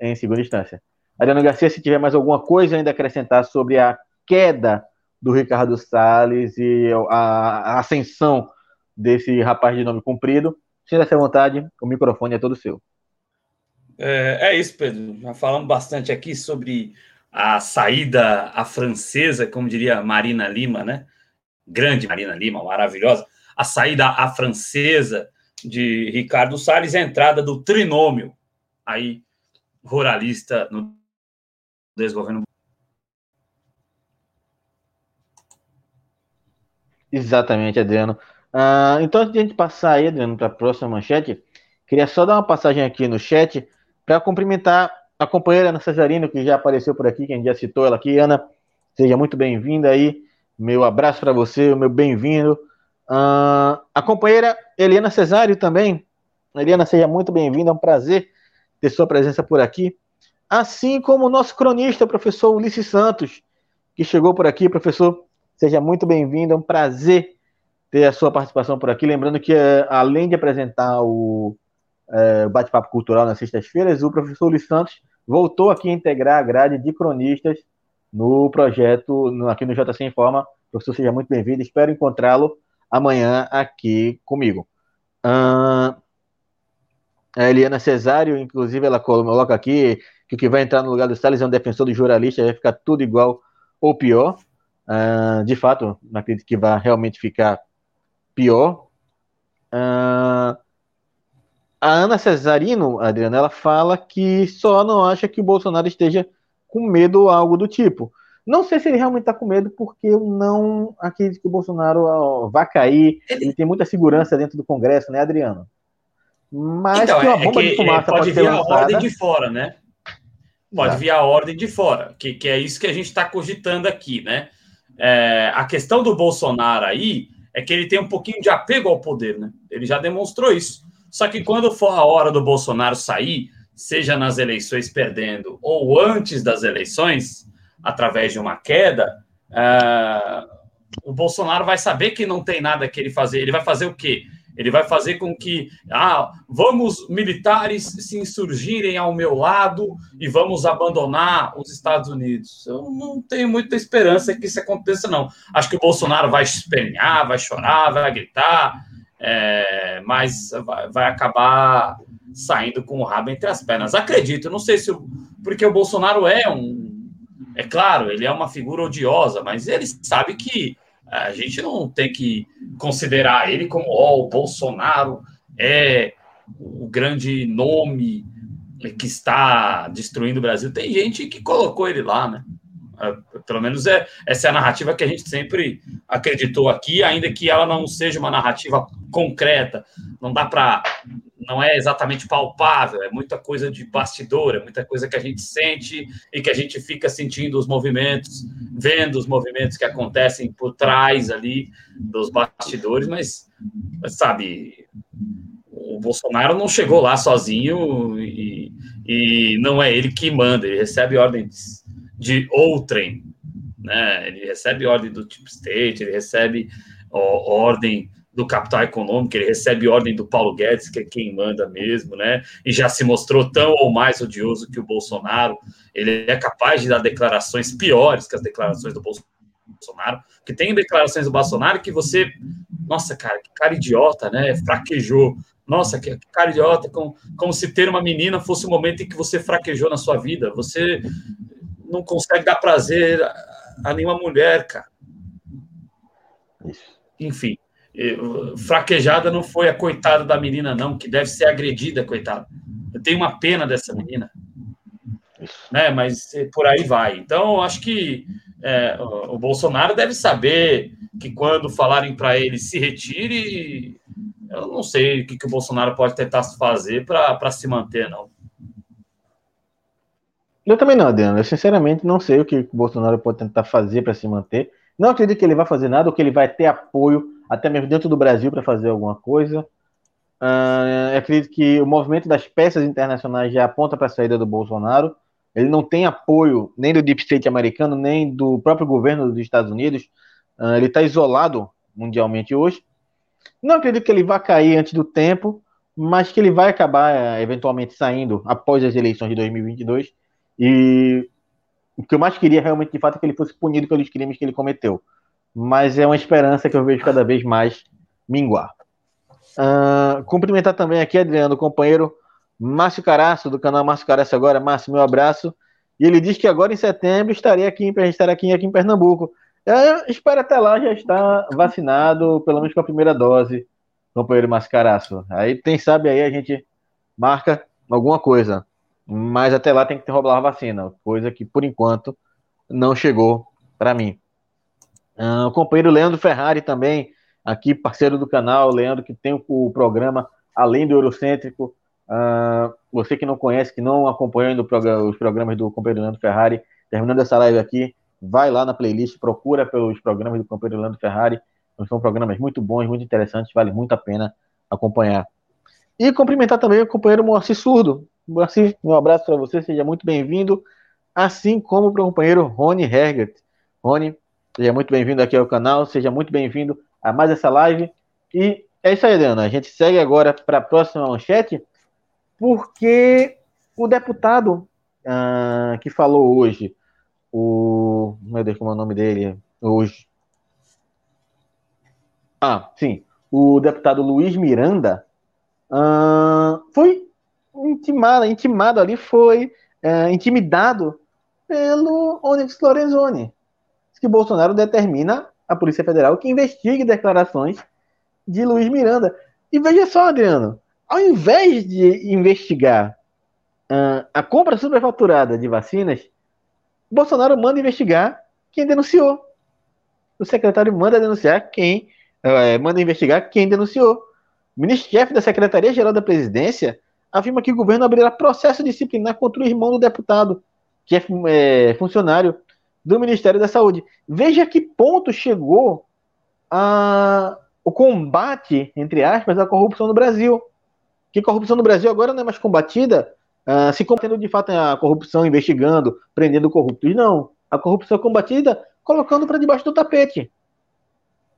em segunda instância. Adriano Garcia, se tiver mais alguma coisa ainda a acrescentar sobre a queda do Ricardo Salles e a, a ascensão desse rapaz de nome cumprido, sinta-se à vontade, o microfone é todo seu. É, é, isso, Pedro. Já falamos bastante aqui sobre a saída à francesa, como diria Marina Lima, né? Grande Marina Lima, maravilhosa. A saída à francesa de Ricardo Salles, a entrada do trinômio, aí, ruralista no desgoverno. Exatamente, Adriano. Uh, então, antes de a gente passar aí, Adriano, para a próxima manchete, queria só dar uma passagem aqui no chat para cumprimentar a companheira Ana Cesarino, que já apareceu por aqui, quem já citou ela aqui. Ana, seja muito bem-vinda aí. Meu abraço para você, meu bem-vindo. Uh, a companheira Eliana Cesário também. Eliana, seja muito bem-vinda, é um prazer ter sua presença por aqui. Assim como o nosso cronista, professor Ulisses Santos, que chegou por aqui. Professor, seja muito bem-vindo, é um prazer ter a sua participação por aqui. Lembrando que, eh, além de apresentar o é, bate-papo cultural nas sextas-feiras, o professor Luiz Santos voltou aqui a integrar a grade de cronistas no projeto, aqui no JC Informa. Professor, seja muito bem-vindo. Espero encontrá-lo amanhã aqui comigo. Uh, a Eliana Cesário, inclusive, ela coloca aqui que o que vai entrar no lugar do Salles é um defensor do jornalista, vai ficar tudo igual ou pior. Uh, de fato, não acredito que vai realmente ficar pior. Uh, a Ana Cesarino, Adriana, ela fala que só não acha que o Bolsonaro esteja com medo ou algo do tipo. Não sei se ele realmente está com medo, porque eu não acredito que o Bolsonaro ó, vá cair. Ele... ele... tem muita segurança dentro do Congresso, né, Adriano? Mas então, que uma é bomba é que de fumaça pode, pode vir lançada... a ordem de fora, né? Pode vir a ordem de fora, que, que é isso que a gente está cogitando aqui, né? É, a questão do Bolsonaro aí é que ele tem um pouquinho de apego ao poder, né? Ele já demonstrou isso. Só que quando for a hora do Bolsonaro sair, seja nas eleições perdendo ou antes das eleições, através de uma queda, é, o Bolsonaro vai saber que não tem nada que ele fazer. Ele vai fazer o quê? Ele vai fazer com que, ah, vamos militares se insurgirem ao meu lado e vamos abandonar os Estados Unidos. Eu não tenho muita esperança que isso aconteça, não. Acho que o Bolsonaro vai espernear, vai chorar, vai gritar, é, mas vai, vai acabar saindo com o rabo entre as pernas. Acredito, não sei se. O, porque o Bolsonaro é um. É claro, ele é uma figura odiosa, mas ele sabe que a gente não tem que considerar ele como oh, o Bolsonaro é o grande nome que está destruindo o Brasil. Tem gente que colocou ele lá, né? É, pelo menos é, essa é a narrativa que a gente sempre acreditou aqui, ainda que ela não seja uma narrativa concreta. Não dá para não é exatamente palpável, é muita coisa de bastidor, é muita coisa que a gente sente e que a gente fica sentindo os movimentos, vendo os movimentos que acontecem por trás ali dos bastidores, mas, sabe, o Bolsonaro não chegou lá sozinho e, e não é ele que manda, ele recebe ordens de outrem, né? Ele recebe ordem do Deep State, ele recebe ó, ordem do capital econômico, ele recebe ordem do Paulo Guedes, que é quem manda mesmo, né? E já se mostrou tão ou mais odioso que o Bolsonaro. Ele é capaz de dar declarações piores que as declarações do Bolsonaro, que tem declarações do Bolsonaro que você, nossa, cara, que cara idiota, né? Fraquejou. Nossa, que cara idiota, como, como se ter uma menina fosse o momento em que você fraquejou na sua vida. Você não consegue dar prazer a, a nenhuma mulher, cara. Enfim fraquejada não foi a coitada da menina, não, que deve ser agredida, coitada. Eu tenho uma pena dessa menina. Né, mas eh, por aí vai. Então, acho que é, o Bolsonaro deve saber que quando falarem para ele se retire, eu não sei o que, que o Bolsonaro pode tentar fazer para se manter, não. Eu também não, Adriano. Eu sinceramente não sei o que o Bolsonaro pode tentar fazer para se manter. Não acredito que ele vai fazer nada ou que ele vai ter apoio até mesmo dentro do Brasil, para fazer alguma coisa. Uh, acredito que o movimento das peças internacionais já aponta para a saída do Bolsonaro. Ele não tem apoio nem do Deep State americano, nem do próprio governo dos Estados Unidos. Uh, ele está isolado mundialmente hoje. Não acredito que ele vá cair antes do tempo, mas que ele vai acabar uh, eventualmente saindo após as eleições de 2022. E o que eu mais queria realmente, de fato, é que ele fosse punido pelos crimes que ele cometeu mas é uma esperança que eu vejo cada vez mais minguar. Uh, cumprimentar também aqui, Adriano, o companheiro Márcio Caraço, do canal Márcio Caraço agora. Márcio, meu abraço. E ele diz que agora em setembro estaria aqui, estar aqui, aqui em Pernambuco. Eu espero até lá já estar vacinado, pelo menos com a primeira dose, companheiro Márcio Caraço. Aí, quem sabe aí a gente marca alguma coisa. Mas até lá tem que ter rolar a vacina, coisa que por enquanto não chegou para mim. Uh, o companheiro Leandro Ferrari também, aqui parceiro do canal, Leandro, que tem o programa Além do Eurocêntrico. Uh, você que não conhece, que não acompanha os programas do companheiro Leandro Ferrari, terminando essa live aqui, vai lá na playlist, procura pelos programas do companheiro Leandro Ferrari. São programas muito bons, muito interessantes, vale muito a pena acompanhar. E cumprimentar também o companheiro Moacir Surdo. Moacir, um abraço para você, seja muito bem-vindo, assim como para o companheiro Rony Hergert. Rony, Seja muito bem-vindo aqui ao canal, seja muito bem-vindo a mais essa live. E é isso aí, Adriana. A gente segue agora para a próxima manchete, porque o deputado uh, que falou hoje, o. Meu Deus, como é o nome dele? Hoje. Ah, sim. O deputado Luiz Miranda uh, foi intimado, intimado ali, foi uh, intimidado pelo Onyx Lorenzoni que Bolsonaro determina a Polícia Federal que investigue declarações de Luiz Miranda. E veja só, Adriano, ao invés de investigar uh, a compra superfaturada de vacinas, Bolsonaro manda investigar quem denunciou. O secretário manda denunciar quem uh, manda investigar quem denunciou. O ministro-chefe da Secretaria-Geral da Presidência afirma que o governo abrirá processo disciplinar contra o irmão do deputado. que é, é funcionário do Ministério da Saúde. Veja que ponto chegou a, o combate, entre aspas, à corrupção no Brasil. Que corrupção no Brasil agora não é mais combatida uh, se combatendo de fato a corrupção, investigando, prendendo corruptos. Não. A corrupção é combatida colocando para debaixo do tapete.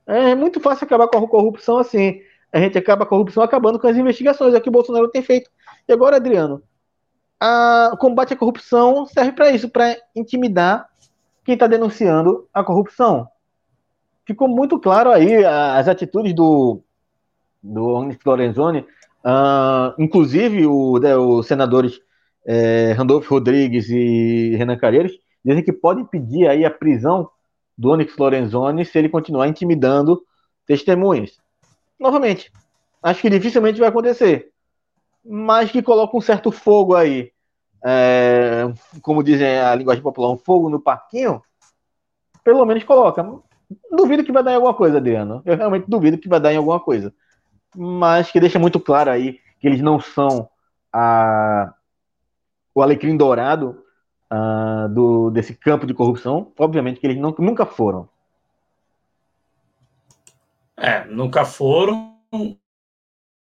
É muito fácil acabar com a corrupção assim. A gente acaba a corrupção acabando com as investigações, é o que o Bolsonaro tem feito. E agora, Adriano, a, o combate à corrupção serve para isso, para intimidar quem está denunciando a corrupção. Ficou muito claro aí as atitudes do, do Onyx Lorenzoni, uh, inclusive o, né, os senadores é, Randolfo Rodrigues e Renan Calheiros dizem que podem pedir aí a prisão do Onyx Lorenzoni se ele continuar intimidando testemunhas. Novamente, acho que dificilmente vai acontecer, mas que coloca um certo fogo aí, é, como dizem a linguagem popular, um fogo no parquinho, pelo menos coloca. Duvido que vai dar em alguma coisa, Adriano. Eu realmente duvido que vai dar em alguma coisa. Mas que deixa muito claro aí que eles não são a, o alecrim dourado uh, do, desse campo de corrupção. Obviamente que eles não, nunca foram. É, nunca foram.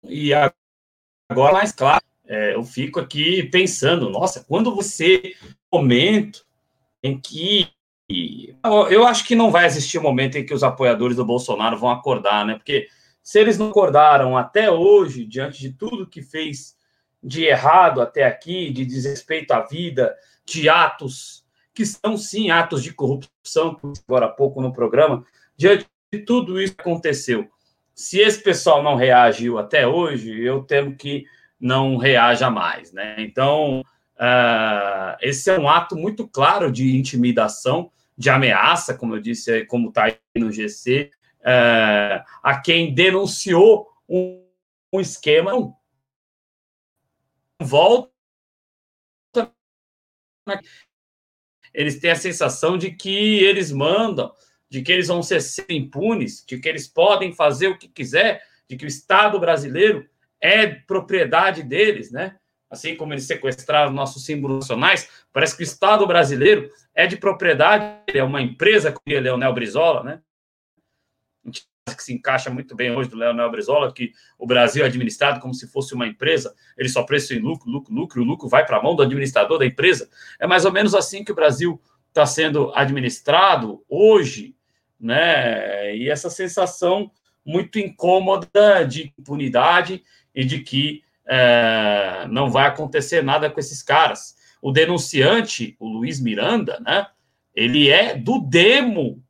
E agora, mais claro, é, eu fico aqui pensando, nossa, quando você momento em que eu acho que não vai existir um momento em que os apoiadores do Bolsonaro vão acordar, né? Porque se eles não acordaram até hoje, diante de tudo que fez de errado até aqui, de desrespeito à vida, de atos que são sim atos de corrupção, agora há pouco no programa, diante de tudo isso que aconteceu. Se esse pessoal não reagiu até hoje, eu temo que não reaja mais, né? Então, uh, esse é um ato muito claro de intimidação, de ameaça, como eu disse, como está aí no GC, uh, eh, a quem denunciou um, um esquema. Volta eles têm a sensação de que eles mandam, de que eles vão ser impunes, de que eles podem fazer o que quiser, de que o Estado brasileiro é propriedade deles, né? Assim como eles sequestraram nossos símbolos nacionais, parece que o Estado brasileiro é de propriedade, é uma empresa, como Leonel Brizola, né? que se encaixa muito bem hoje do Leonel Brizola, que o Brasil é administrado como se fosse uma empresa, ele só preço em lucro, lucro, lucro, o lucro vai para a mão do administrador da empresa. É mais ou menos assim que o Brasil está sendo administrado hoje, né? E essa sensação muito incômoda de impunidade e de que é, não vai acontecer nada com esses caras. O denunciante, o Luiz Miranda, né? Ele é do demo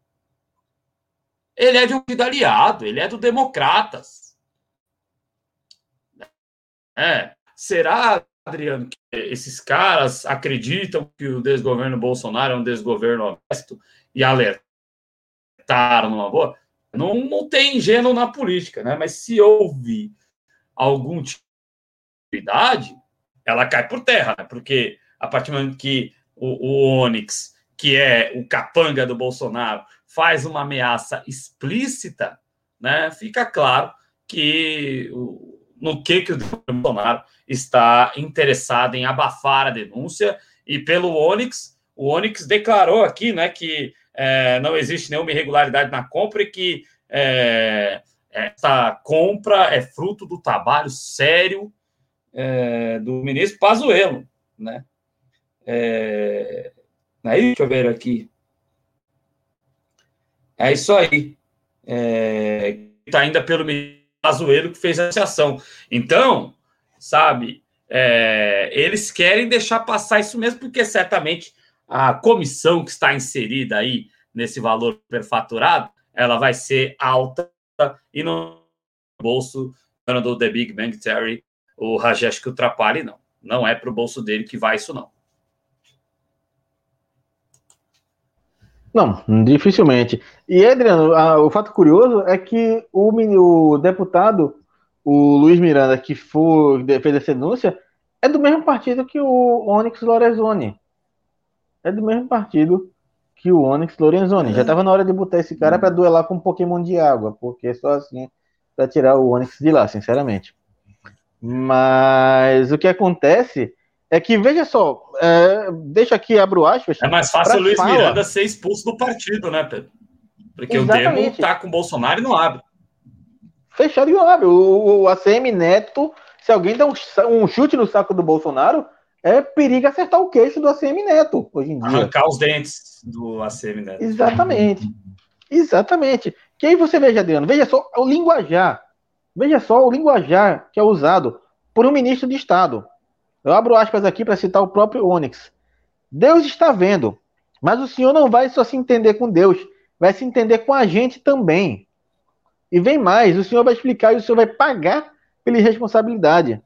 ele é de um aliado, ele é do Democratas. É. Será, Adriano, que esses caras acreditam que o desgoverno Bolsonaro é um desgoverno honesto e alertaram numa boa? Não, não tem ingênuo na política, né? Mas se houve algum tipo de atividade, ela cai por terra, né? Porque a partir do momento que o, o Onyx, que é o capanga do Bolsonaro, faz uma ameaça explícita, né, fica claro que no que, que o Bolsonaro está interessado em abafar a denúncia e pelo Onyx, o Onyx declarou aqui, né, que é, não existe nenhuma irregularidade na compra e que é, essa compra é fruto do trabalho sério é, do ministro Pazuello, né? É, aí, deixa eu ver aqui. É isso aí. É, tá ainda pelo Pazuello que fez essa ação. Então, sabe, é, eles querem deixar passar isso mesmo, porque certamente a comissão que está inserida aí nesse valor perfaturado, ela vai ser alta e no bolso do The Big Bang Theory, o Rajesh que ultrapalhe, não. Não é para o bolso dele que vai isso, não. Não, dificilmente. E, Adriano, a, o fato curioso é que o, o, deputado, o Luiz Miranda, que foi, fez essa denúncia, é do mesmo partido que o Onyx Lorenzoni. É do mesmo partido que o Onyx Lorenzoni. É. Já estava na hora de botar esse cara para duelar com um Pokémon de água, porque é só assim para tirar o Onyx de lá, sinceramente. Mas o que acontece é que, veja só, é, deixa aqui, abro aspas. É mais fácil o Luiz fala. Miranda ser expulso do partido, né, Pedro? Porque Exatamente. o Demo tá com o Bolsonaro e não abre. Fechado e não abre. O, o ACM Neto, se alguém dá um, um chute no saco do Bolsonaro, é perigo acertar o queixo do ACM Neto, hoje em dia. Arrancar os dentes do ACM Neto. Exatamente. Exatamente. Que aí você veja, Adriano, veja só o linguajar. Veja só o linguajar que é usado por um ministro de Estado. Eu abro aspas aqui para citar o próprio Onyx. Deus está vendo, mas o Senhor não vai só se entender com Deus, vai se entender com a gente também. E vem mais, o Senhor vai explicar e o Senhor vai pagar pela irresponsabilidade.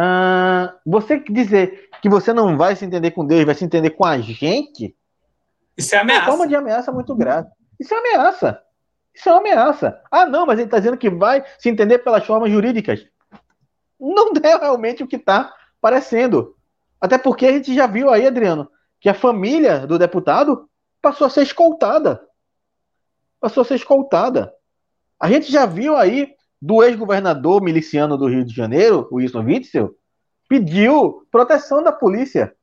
Ah, você dizer que você não vai se entender com Deus, vai se entender com a gente, isso é ameaça. É uma forma de ameaça muito grave. Isso é ameaça. Isso é uma ameaça. Ah, não, mas ele está dizendo que vai se entender pelas formas jurídicas. Não é realmente o que está parecendo. Até porque a gente já viu aí, Adriano, que a família do deputado passou a ser escoltada. Passou a ser escoltada. A gente já viu aí do ex-governador miliciano do Rio de Janeiro, Wilson Witzel, pediu proteção da polícia.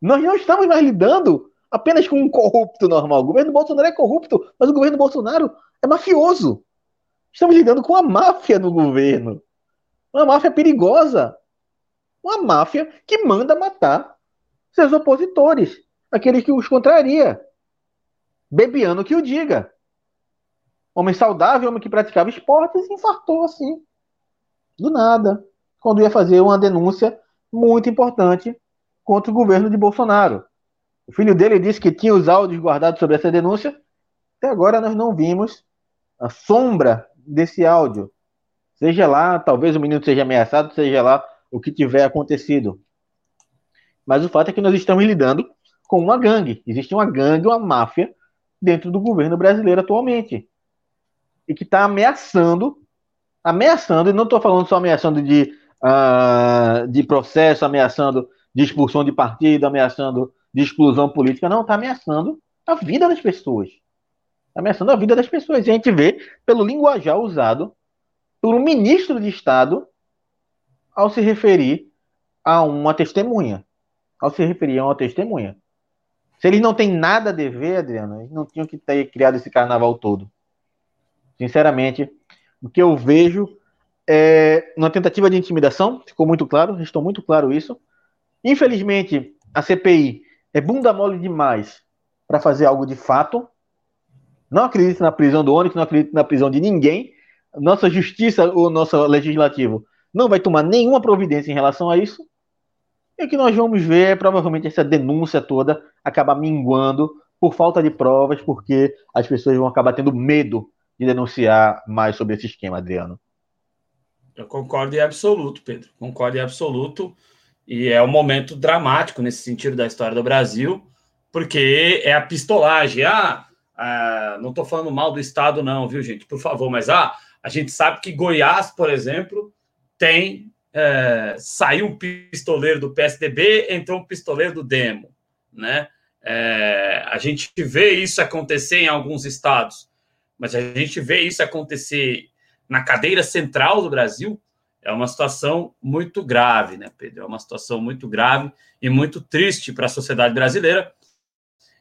Nós não estamos mais lidando apenas com um corrupto normal. O governo Bolsonaro é corrupto, mas o governo Bolsonaro é mafioso. Estamos lidando com a máfia no governo. Uma máfia perigosa. Uma máfia que manda matar seus opositores, aqueles que os contraria. Bebiano que o diga. Homem saudável, homem que praticava esportes, infartou assim. Do nada. Quando ia fazer uma denúncia muito importante contra o governo de Bolsonaro. O filho dele disse que tinha os áudios guardados sobre essa denúncia. Até agora nós não vimos a sombra desse áudio. Seja lá, talvez o menino seja ameaçado, seja lá o que tiver acontecido. Mas o fato é que nós estamos lidando com uma gangue. Existe uma gangue, uma máfia dentro do governo brasileiro atualmente. E que está ameaçando, ameaçando, e não estou falando só ameaçando de, uh, de processo, ameaçando de expulsão de partido, ameaçando de exclusão política, não, está ameaçando a vida das pessoas. Está ameaçando a vida das pessoas. E a gente vê pelo linguajar usado por um ministro de Estado ao se referir a uma testemunha. Ao se referir a uma testemunha. Se eles não têm nada a dever, Adriano, eles não tinham que ter criado esse carnaval todo. Sinceramente, o que eu vejo é uma tentativa de intimidação, ficou muito claro, restou muito claro isso. Infelizmente, a CPI é bunda mole demais para fazer algo de fato. Não acredito na prisão do Onyx, não acredito na prisão de ninguém nossa justiça, o nosso legislativo, não vai tomar nenhuma providência em relação a isso, e o que nós vamos ver é provavelmente essa denúncia toda acabar minguando por falta de provas, porque as pessoas vão acabar tendo medo de denunciar mais sobre esse esquema, Adriano. Eu concordo em absoluto, Pedro. Concordo em absoluto. E é um momento dramático nesse sentido da história do Brasil, porque é a pistolagem. Ah, ah não estou falando mal do Estado, não, viu, gente? Por favor, mas ah, a gente sabe que Goiás, por exemplo, tem é, saiu um pistoleiro do PSDB, entrou um pistoleiro do Demo, né? É, a gente vê isso acontecer em alguns estados, mas a gente vê isso acontecer na cadeira central do Brasil. É uma situação muito grave, né, Pedro? É uma situação muito grave e muito triste para a sociedade brasileira,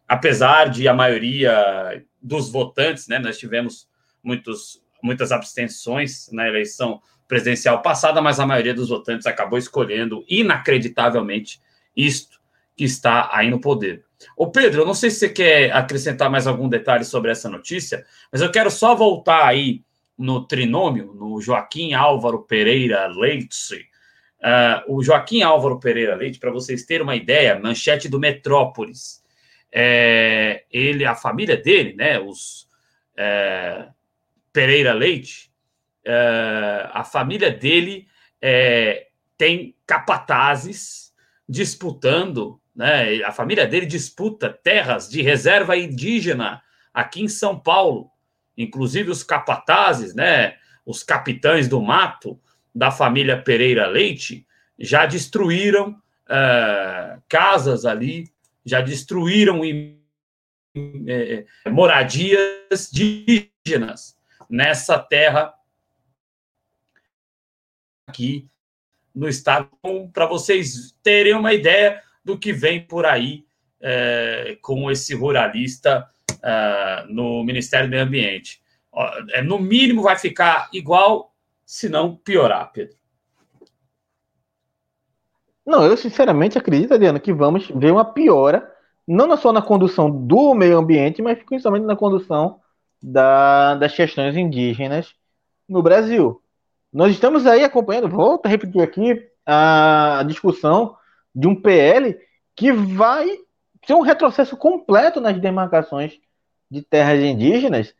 apesar de a maioria dos votantes, né? Nós tivemos muitos muitas abstenções na eleição presidencial passada, mas a maioria dos votantes acabou escolhendo inacreditavelmente isto que está aí no poder. Ô Pedro, eu não sei se você quer acrescentar mais algum detalhe sobre essa notícia, mas eu quero só voltar aí no trinômio, no Joaquim Álvaro Pereira Leite. Uh, o Joaquim Álvaro Pereira Leite, para vocês terem uma ideia, manchete do Metrópolis. É, ele, a família dele, né, os é, Pereira Leite, é, a família dele é, tem capatazes disputando, né? A família dele disputa terras de reserva indígena aqui em São Paulo. Inclusive os capatazes, né? Os capitães do mato da família Pereira Leite já destruíram é, casas ali, já destruíram é, moradias indígenas nessa terra aqui no estado, para vocês terem uma ideia do que vem por aí é, com esse ruralista é, no Ministério do Meio Ambiente. É, no mínimo vai ficar igual, se não piorar, Pedro. Não, eu sinceramente acredito, Adriano, que vamos ver uma piora, não só na condução do meio ambiente, mas principalmente na condução da, das questões indígenas no Brasil. Nós estamos aí acompanhando, volto a repetir aqui, a discussão de um PL que vai ser um retrocesso completo nas demarcações de terras indígenas.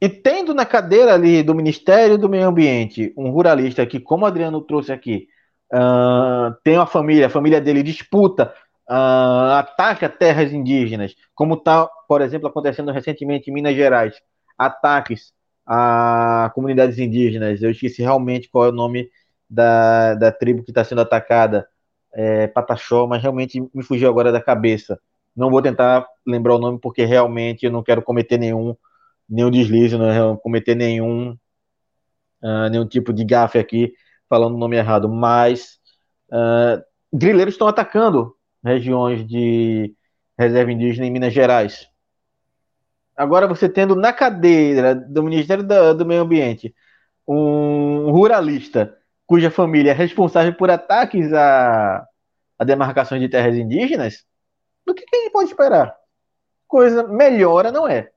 E tendo na cadeira ali do Ministério do Meio Ambiente um ruralista que, como Adriano trouxe aqui, uh, tem uma família, a família dele disputa, uh, ataca terras indígenas, como está, por exemplo, acontecendo recentemente em Minas Gerais, ataques a comunidades indígenas. Eu esqueci realmente qual é o nome da, da tribo que está sendo atacada, é, Pataxó, mas realmente me fugiu agora da cabeça. Não vou tentar lembrar o nome porque realmente eu não quero cometer nenhum, nenhum deslize, não cometer nenhum, uh, nenhum tipo de gafe aqui falando o nome errado. Mas uh, grileiros estão atacando regiões de reserva indígena em Minas Gerais. Agora você tendo na cadeira do Ministério do, do Meio Ambiente um ruralista cuja família é responsável por ataques a, a demarcações de terras indígenas, do que, que a gente pode esperar? Coisa melhora não é.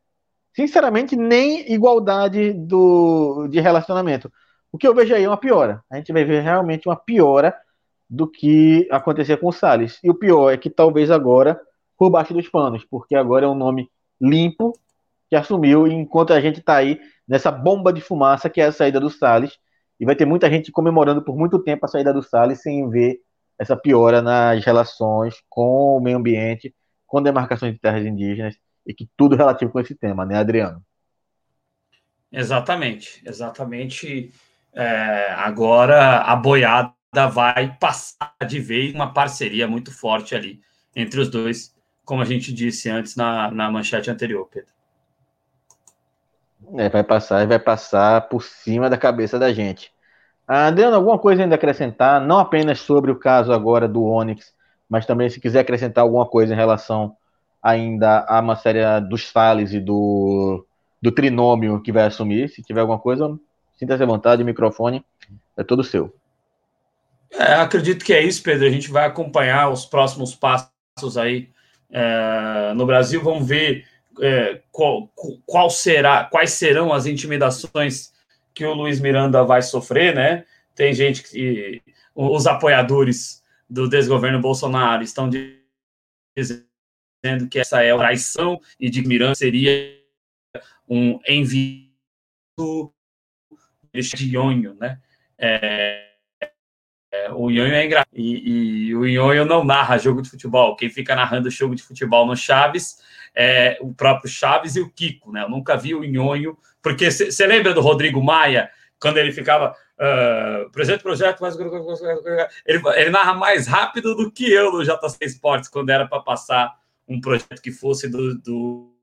Sinceramente, nem igualdade do, de relacionamento. O que eu vejo aí é uma piora. A gente vai ver realmente uma piora do que acontecia com o Salles. E o pior é que talvez agora por baixo dos panos, porque agora é um nome limpo que assumiu, enquanto a gente está aí nessa bomba de fumaça que é a saída do Salles, e vai ter muita gente comemorando por muito tempo a saída do Salles sem ver essa piora nas relações com o meio ambiente, com demarcações de terras indígenas, e que tudo relativo com esse tema, né, Adriano? Exatamente, exatamente. É, agora a boiada vai passar de vez uma parceria muito forte ali entre os dois, como a gente disse antes na, na manchete anterior, Pedro. É, vai passar e vai passar por cima da cabeça da gente. Ah, Adriano, alguma coisa ainda acrescentar? Não apenas sobre o caso agora do Onyx, mas também se quiser acrescentar alguma coisa em relação ainda à matéria dos Fales e do, do trinômio que vai assumir. Se tiver alguma coisa, sinta-se à vontade, o microfone é todo seu. É, acredito que é isso, Pedro. A gente vai acompanhar os próximos passos aí é, no Brasil. Vamos ver é, qual, qual, será, quais serão as intimidações que o Luiz Miranda vai sofrer, né? Tem gente que os apoiadores do desgoverno Bolsonaro estão dizendo que essa é a traição e de Miranda seria um envio de Nhonho, né? É, é, o Nhonho é engraçado. E, e, o Nhonho não narra jogo de futebol. Quem fica narrando jogo de futebol no Chaves é o próprio Chaves e o Kiko, né? Eu nunca vi o Nhonho, porque você lembra do Rodrigo Maia, quando ele ficava. Uh, projeto, projeto, mas ele, ele narra mais rápido do que eu no JC Esportes, quando era para passar um projeto que fosse do, do,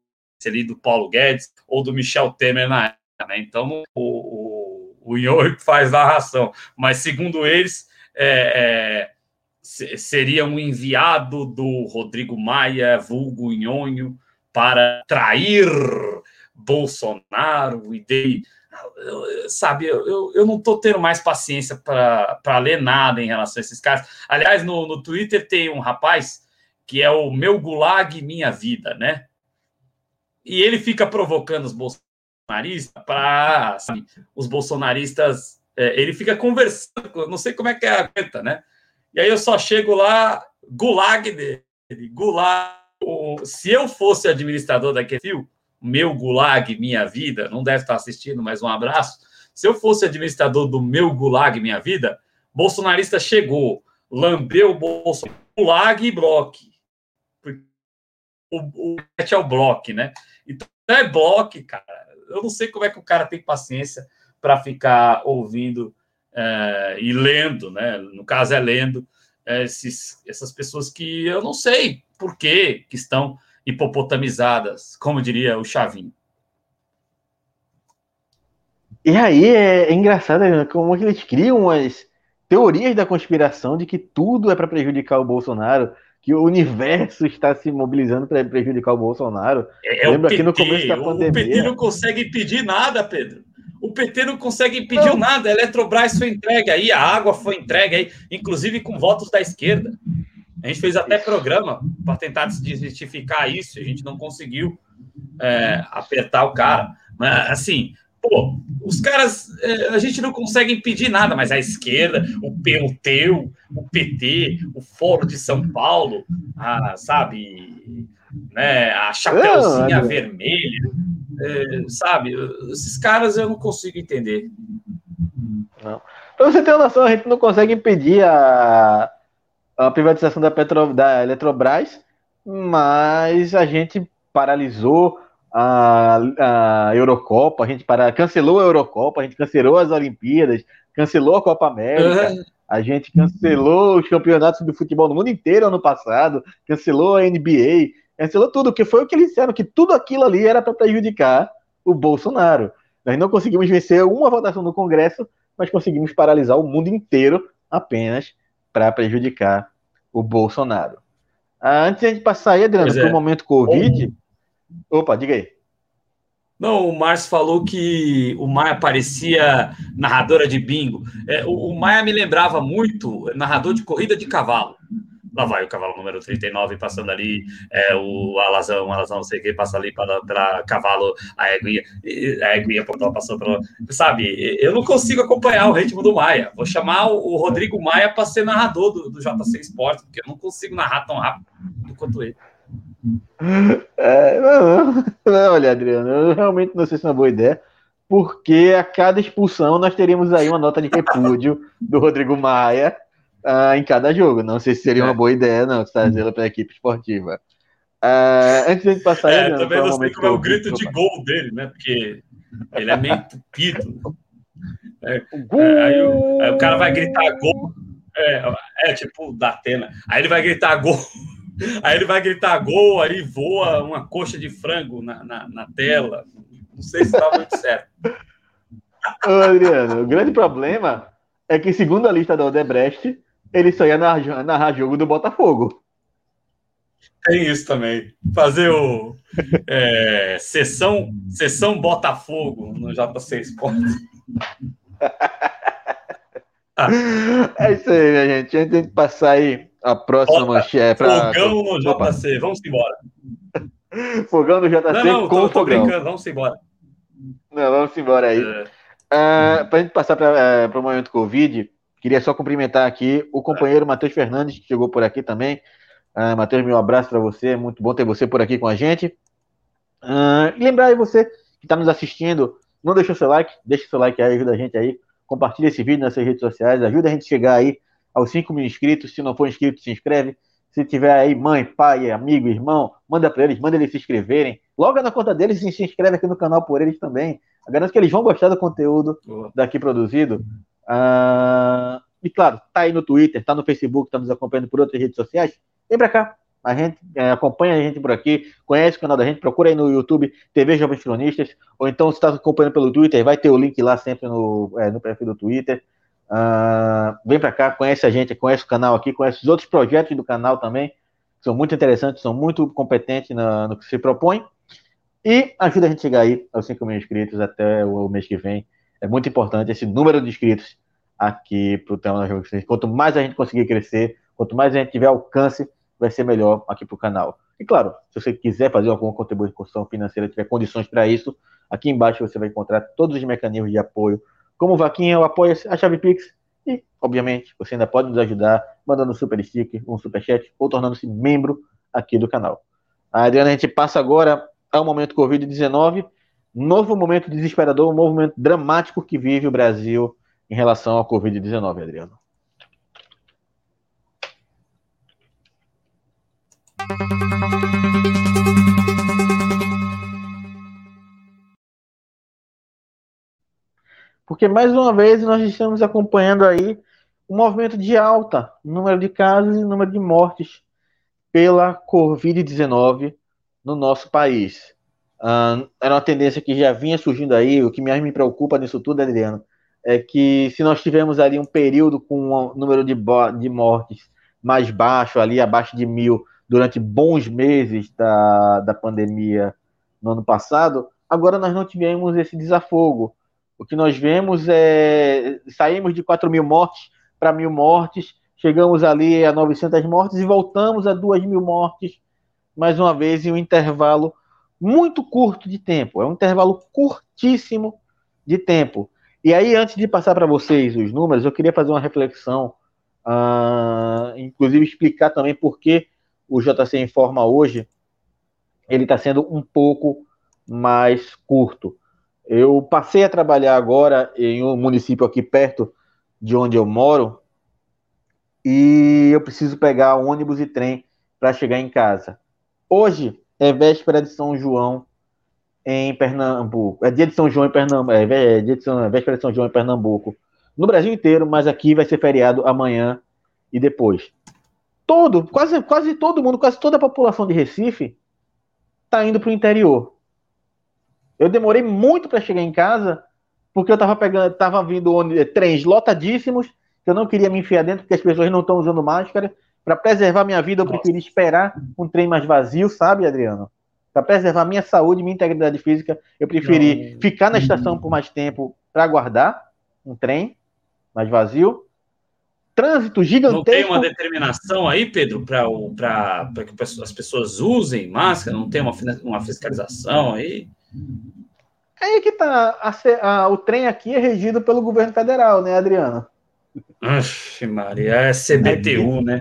ali, do Paulo Guedes ou do Michel Temer na época. Né? Então, o, o, o faz narração, mas segundo eles, é, é, seria um enviado do Rodrigo Maia, vulgo Nhonho, para trair Bolsonaro e dele. Sabe, eu, eu não estou tendo mais paciência para ler nada em relação a esses caras. Aliás, no, no Twitter tem um rapaz que é o meu gulag minha vida, né? E ele fica provocando os bolsonaristas para os bolsonaristas é, ele fica conversando, não sei como é que é a aguenta, né? E aí eu só chego lá, gulag dele, gulag. Se eu fosse administrador da Kefil, meu gulag, minha vida, não deve estar assistindo, mas um abraço. Se eu fosse administrador do meu gulag, minha vida, bolsonarista chegou, lambeu o Bolsonaro, gulag e bloque. O, o é o bloque, né? Então é bloque, cara. Eu não sei como é que o cara tem paciência para ficar ouvindo é, e lendo, né? No caso é lendo é, esses, essas pessoas que eu não sei por que, que estão hipopotamizadas, como diria o Chavinho. E aí é, é engraçado né? como eles criam umas teorias da conspiração de que tudo é para prejudicar o Bolsonaro, que o universo está se mobilizando para prejudicar o Bolsonaro. É, é Lembra que no começo da pandemia. O PT não consegue impedir nada, Pedro. O PT não consegue impedir não. nada. A Eletrobras foi entregue aí, a água foi entregue aí, inclusive com votos da esquerda. A gente fez até programa para tentar desmistificar isso, a gente não conseguiu é, apertar o cara. Mas, assim, pô, os caras, é, a gente não consegue impedir nada, mas a esquerda, o PUT, o PT, o Foro de São Paulo, a, sabe, né, a Chapeuzinha não, Vermelha, é, sabe, esses caras eu não consigo entender. Não. Pra você ter uma noção, a gente não consegue impedir a, a privatização da, Petro, da Eletrobras, mas a gente paralisou a, a Eurocopa, a gente para, cancelou a Eurocopa, a gente cancelou as Olimpíadas, cancelou a Copa América, uhum. a gente cancelou os campeonatos do futebol no mundo inteiro ano passado, cancelou a NBA, cancelou tudo, que foi o que eles disseram, que tudo aquilo ali era para prejudicar o Bolsonaro. Nós não conseguimos vencer uma votação no Congresso, mas conseguimos paralisar o mundo inteiro apenas para prejudicar o Bolsonaro. Ah, antes de a gente passar aí, Adriano, para o é. momento Covid. Opa, diga aí. Não, o Márcio falou que o Maia parecia narradora de bingo. É, o, o Maia me lembrava muito narrador de corrida de cavalo. Lá vai o cavalo número 39 passando ali, é, o alazão, alazão, não sei o que, passa ali para cavalo, a eguinha, a eguinha passou pela. Sabe, eu não consigo acompanhar o ritmo do Maia. Vou chamar o Rodrigo Maia para ser narrador do, do JC Esporte, porque eu não consigo narrar tão rápido quanto ele. É, não, não, olha, Adriano, eu realmente não sei se é uma boa ideia, porque a cada expulsão nós teríamos aí uma nota de repúdio do Rodrigo Maia uh, em cada jogo. Não sei se seria é. uma boa ideia, não, trazê-la para a equipe esportiva. Uh, antes de a gente passar é, Adriano, também não sei como é o grito de gol dele, né? Porque ele é meio tupido. É, é, aí, o, aí, o, cara vai gritar gol. É, é tipo da Atena. Aí ele vai gritar gol. Aí ele vai gritar gol, aí voa uma coxa de frango na, na, na tela. Não sei se está muito certo. Ô, Adriano, o grande problema é que, segundo a lista da Odebrecht, ele só ia narrar, narrar jogo do Botafogo. Tem isso também. Fazer o é, sessão, sessão Botafogo no JC Esporte. Ah. É isso aí, minha gente. Antes de passar aí a próxima manchete. Pra... Fogão no JC, vamos embora. fogão no JC não, não, com tô, tô fogão. brincando, vamos embora. Não, vamos embora aí. É. Uh, para a gente passar para uh, o momento Covid, queria só cumprimentar aqui o companheiro. Matheus Fernandes, que chegou por aqui também. Uh, Matheus, meu abraço para você, é muito bom ter você por aqui com a gente. Uh, e lembrar aí você que está nos assistindo, não deixou seu like, deixa seu like aí, ajuda a gente aí, compartilha esse vídeo nas suas redes sociais, ajuda a gente a chegar aí aos 5 mil inscritos. Se não for inscrito, se inscreve. Se tiver aí mãe, pai, amigo, irmão, manda para eles, manda eles se inscreverem. Loga na conta deles e se inscreve aqui no canal por eles também. Eu garanto que eles vão gostar do conteúdo daqui produzido. Ah, e claro, tá aí no Twitter, tá no Facebook, tá nos acompanhando por outras redes sociais. Vem para cá. A gente é, acompanha a gente por aqui, conhece o canal da gente, procura aí no YouTube TV Jovens Cronistas, ou então se está acompanhando pelo Twitter, vai ter o link lá sempre no, é, no perfil do Twitter. Uh, vem para cá, conhece a gente, conhece o canal aqui, conhece os outros projetos do canal também, que são muito interessantes, são muito competentes no, no que se propõe. E ajuda a gente a chegar aí aos 5 mil inscritos até o mês que vem. É muito importante esse número de inscritos aqui para o tema da Jogo Quanto mais a gente conseguir crescer, quanto mais a gente tiver alcance, vai ser melhor aqui para o canal. E claro, se você quiser fazer alguma contribuição financeira, tiver condições para isso, aqui embaixo você vai encontrar todos os mecanismos de apoio como Vaquinha, o apoia a Chave Pix. E, obviamente, você ainda pode nos ajudar mandando um super sticker, um super chat ou tornando-se membro aqui do canal. A Adriana, a gente passa agora ao momento Covid-19, novo momento desesperador, um momento dramático que vive o Brasil em relação ao Covid-19, Adriano. Porque, mais uma vez, nós estamos acompanhando aí um movimento de alta número de casos e número de mortes pela Covid-19 no nosso país. Uh, era uma tendência que já vinha surgindo aí. O que mais me preocupa nisso tudo, Adriano, é que se nós tivermos ali um período com um número de, de mortes mais baixo, ali abaixo de mil, durante bons meses da, da pandemia no ano passado, agora nós não tivemos esse desafogo. O que nós vemos é. Saímos de 4 mil mortes para mil mortes, chegamos ali a 900 mortes e voltamos a 2 mil mortes, mais uma vez, em um intervalo muito curto de tempo. É um intervalo curtíssimo de tempo. E aí, antes de passar para vocês os números, eu queria fazer uma reflexão, uh, inclusive explicar também por que o JC Informa hoje ele está sendo um pouco mais curto. Eu passei a trabalhar agora em um município aqui perto de onde eu moro e eu preciso pegar ônibus e trem para chegar em casa. Hoje é véspera de São João em Pernambuco. É dia de São João em Pernambuco. É, é é véspera de São João em Pernambuco. No Brasil inteiro, mas aqui vai ser feriado amanhã e depois. Todo, quase, quase todo mundo, quase toda a população de Recife está indo para o interior. Eu demorei muito para chegar em casa, porque eu estava pegando, tava vindo trens lotadíssimos, que eu não queria me enfiar dentro, porque as pessoas não estão usando máscara. Para preservar minha vida, eu preferi esperar um trem mais vazio, sabe, Adriano? Para preservar minha saúde, minha integridade física, eu preferi não. ficar na estação por mais tempo para aguardar um trem mais vazio. Trânsito gigantesco. Não tem uma determinação aí, Pedro, para que as pessoas usem máscara? Não tem uma, uma fiscalização aí? Aí que tá. A, a, o trem aqui é regido pelo governo federal, né, Adriano? Ixi, Maria, é CBTU, né?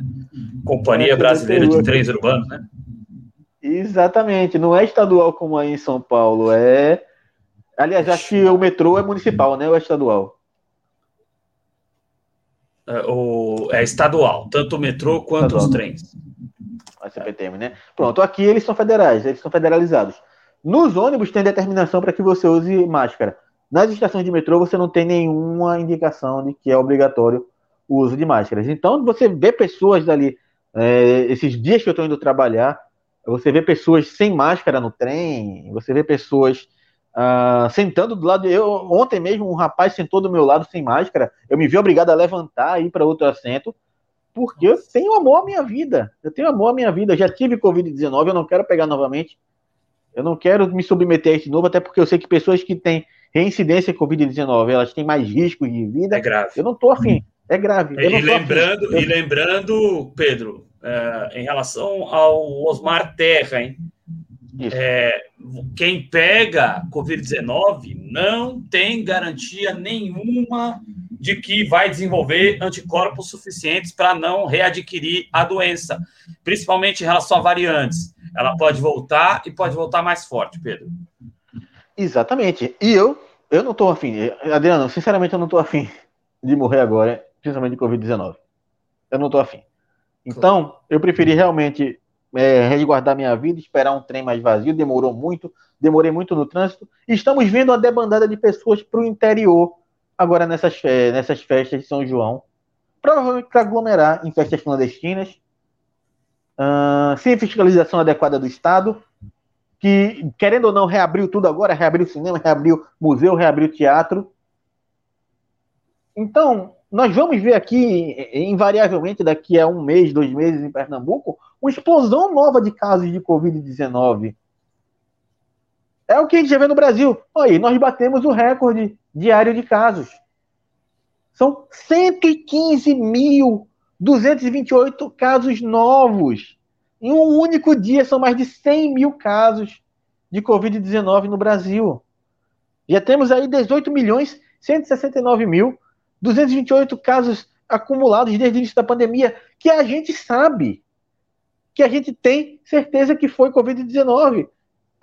Companhia é Brasileira de Trens Urbanos, né? Exatamente, não é estadual como aí em São Paulo, é. Aliás, acho que o metrô é municipal, né? Ou é estadual? É, o, é estadual, tanto o metrô quanto estadual. os trens. A CPTM, né? Pronto, aqui eles são federais, eles são federalizados. Nos ônibus tem determinação para que você use máscara. Nas estações de metrô você não tem nenhuma indicação de que é obrigatório o uso de máscaras. Então você vê pessoas dali, é, esses dias que eu estou indo trabalhar, você vê pessoas sem máscara no trem, você vê pessoas uh, sentando do lado. Eu ontem mesmo um rapaz sentou do meu lado sem máscara. Eu me vi obrigado a levantar e ir para outro assento porque eu tenho amor à minha vida. Eu tenho amor à minha vida. Eu já tive Covid-19, eu não quero pegar novamente. Eu não quero me submeter a isso de novo, até porque eu sei que pessoas que têm reincidência com Covid-19, elas têm mais riscos de vida. É grave. Eu não estou afim. É grave. e, lembrando, afim. e lembrando, Pedro, é, em relação ao Osmar Terra, hein? É, quem pega Covid-19 não tem garantia nenhuma de que vai desenvolver anticorpos suficientes para não readquirir a doença, principalmente em relação a variantes. Ela pode voltar e pode voltar mais forte, Pedro. Exatamente. E eu, eu não estou afim. Adriano, sinceramente, eu não estou afim de morrer agora, principalmente de Covid-19. Eu não estou afim. Então, eu preferi realmente é, resguardar minha vida, esperar um trem mais vazio. Demorou muito, demorei muito no trânsito. Estamos vendo uma debandada de pessoas para o interior agora nessas, nessas festas de São João. Provavelmente para aglomerar em festas clandestinas uh, sem fiscalização adequada do Estado, que, querendo ou não, reabriu tudo agora, reabriu cinema, reabriu museu, reabriu teatro. Então, nós vamos ver aqui, invariavelmente, daqui a um mês, dois meses em Pernambuco, uma explosão nova de casos de Covid-19. É o que a gente já vê no Brasil. Aí, nós batemos o recorde diário de casos. São 115 mil 228 casos novos. Em um único dia, são mais de 100 mil casos de Covid-19 no Brasil. Já temos aí 18 milhões 169 mil 228 casos acumulados desde o início da pandemia, que a gente sabe, que a gente tem certeza que foi Covid-19.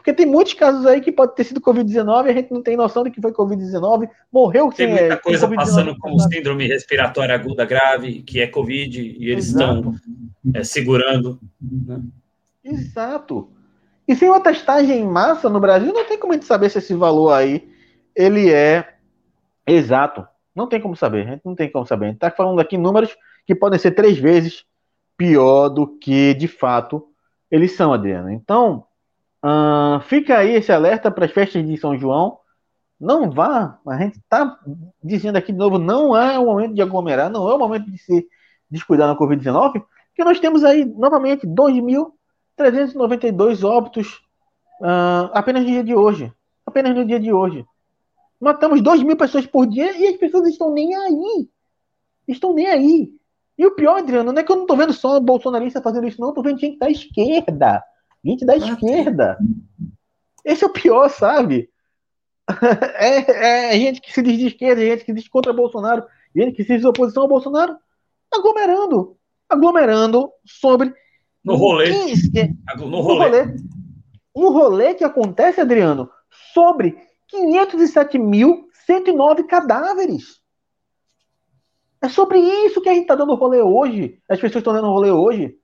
Porque tem muitos casos aí que pode ter sido Covid-19 e a gente não tem noção de que foi Covid-19. Morreu Tem muita é, coisa passando como síndrome respiratória aguda grave, que é Covid, e eles Exato. estão é, segurando. Né? Exato. E sem uma testagem em massa no Brasil, não tem como a gente saber se esse valor aí ele é exato. Não tem como saber, a gente não tem como saber. A gente está falando aqui números que podem ser três vezes pior do que de fato eles são, Adriano. Então, Uh, fica aí esse alerta para as festas de São João. Não vá, a gente está dizendo aqui de novo, não é o momento de aglomerar, não é o momento de se descuidar na Covid-19, porque nós temos aí, novamente, 2.392 óbitos uh, apenas no dia de hoje. Apenas no dia de hoje. Matamos 2 mil pessoas por dia e as pessoas estão nem aí. Estão nem aí. E o pior, Adriano, não é que eu não estou vendo só bolsonarista fazendo isso, não, estou vendo gente da esquerda. Gente da esquerda. Esse é o pior, sabe? É, é, gente que se diz de esquerda, gente que diz contra Bolsonaro, gente que se diz oposição ao Bolsonaro, aglomerando. Aglomerando sobre. No rolê. no rolê. Um rolê que acontece, Adriano, sobre 507.109 cadáveres. É sobre isso que a gente está dando rolê hoje. As pessoas estão dando rolê hoje.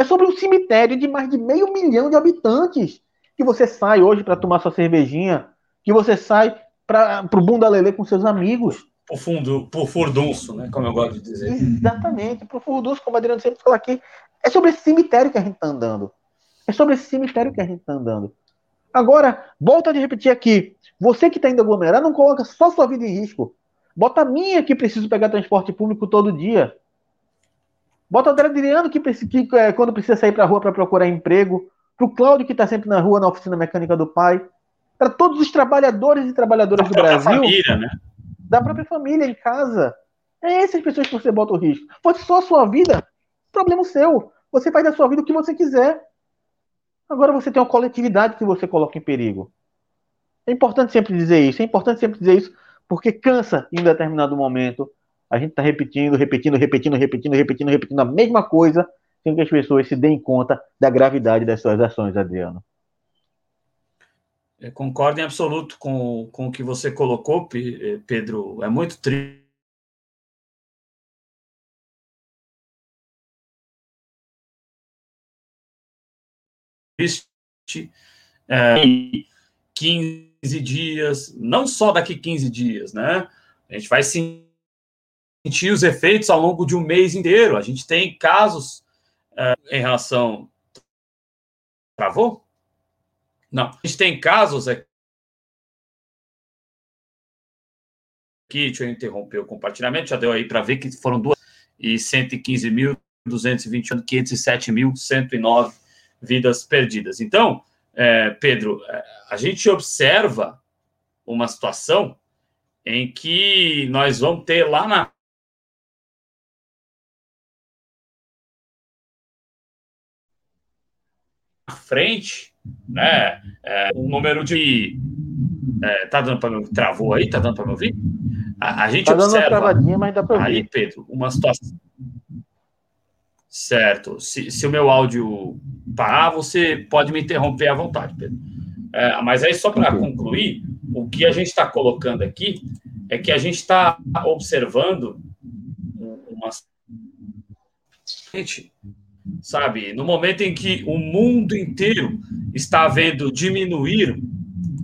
É sobre um cemitério de mais de meio milhão de habitantes. Que você sai hoje para tomar sua cervejinha. Que você sai para o bunda lelê com seus amigos. Por fundo, por furdunço, né? Como eu gosto de dizer. Exatamente, por furdunço, como a Adriano sempre fala aqui. É sobre esse cemitério que a gente está andando. É sobre esse cemitério que a gente está andando. Agora, volta a repetir aqui. Você que está indo aglomerar, não coloca só sua vida em risco. Bota a minha que preciso pegar transporte público todo dia. Bota o Adriano que, que é, quando precisa sair para a rua para procurar emprego. Para o Cláudio que está sempre na rua na oficina mecânica do pai. Para todos os trabalhadores e trabalhadoras da do Brasil. Família, né? Da própria família em casa. É essas pessoas que você bota o risco. Fosse só a sua vida, problema seu. Você faz da sua vida o que você quiser. Agora você tem uma coletividade que você coloca em perigo. É importante sempre dizer isso. É importante sempre dizer isso porque cansa em um determinado momento. A gente está repetindo, repetindo, repetindo, repetindo, repetindo, repetindo a mesma coisa, sem que as pessoas se deem conta da gravidade das suas ações, Adriano. Eu concordo em absoluto com, com o que você colocou, eh, Pedro. É muito triste. É, 15 15 dias, não só daqui 15 dias, né? A gente vai sentir os efeitos ao longo de um mês inteiro. A gente tem casos é, em relação. Travou? Não. A gente tem casos aqui. Deixa eu interromper o compartilhamento, já deu aí para ver que foram duas e 115.221, 507.109 vidas perdidas. Então, é, Pedro, é, a gente observa uma situação em que nós vamos ter lá na frente, né, é, um número de é, tá dando para me travou aí, tá dando para me ouvir? A, a gente tá observa dando uma travadinha, mas dá para ouvir. Aí, Pedro, uma situação Certo. Se, se, o meu áudio parar, você pode me interromper à vontade, Pedro. É, mas aí, só para concluir, o que a gente está colocando aqui é que a gente está observando uma. Gente, sabe, no momento em que o mundo inteiro está vendo diminuir,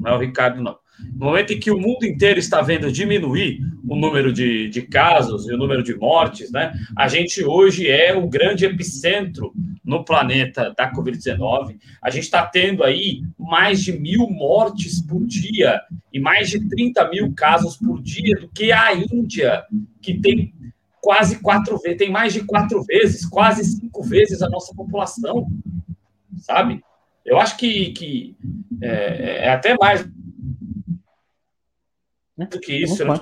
não é o Ricardo, não no momento em que o mundo inteiro está vendo diminuir o número de, de casos e o número de mortes, né? A gente hoje é o grande epicentro no planeta da Covid-19. A gente está tendo aí mais de mil mortes por dia e mais de 30 mil casos por dia do que a Índia, que tem quase quatro vezes, tem mais de quatro vezes, quase cinco vezes a nossa população, sabe? Eu acho que, que é, é até mais né? do que isso, né?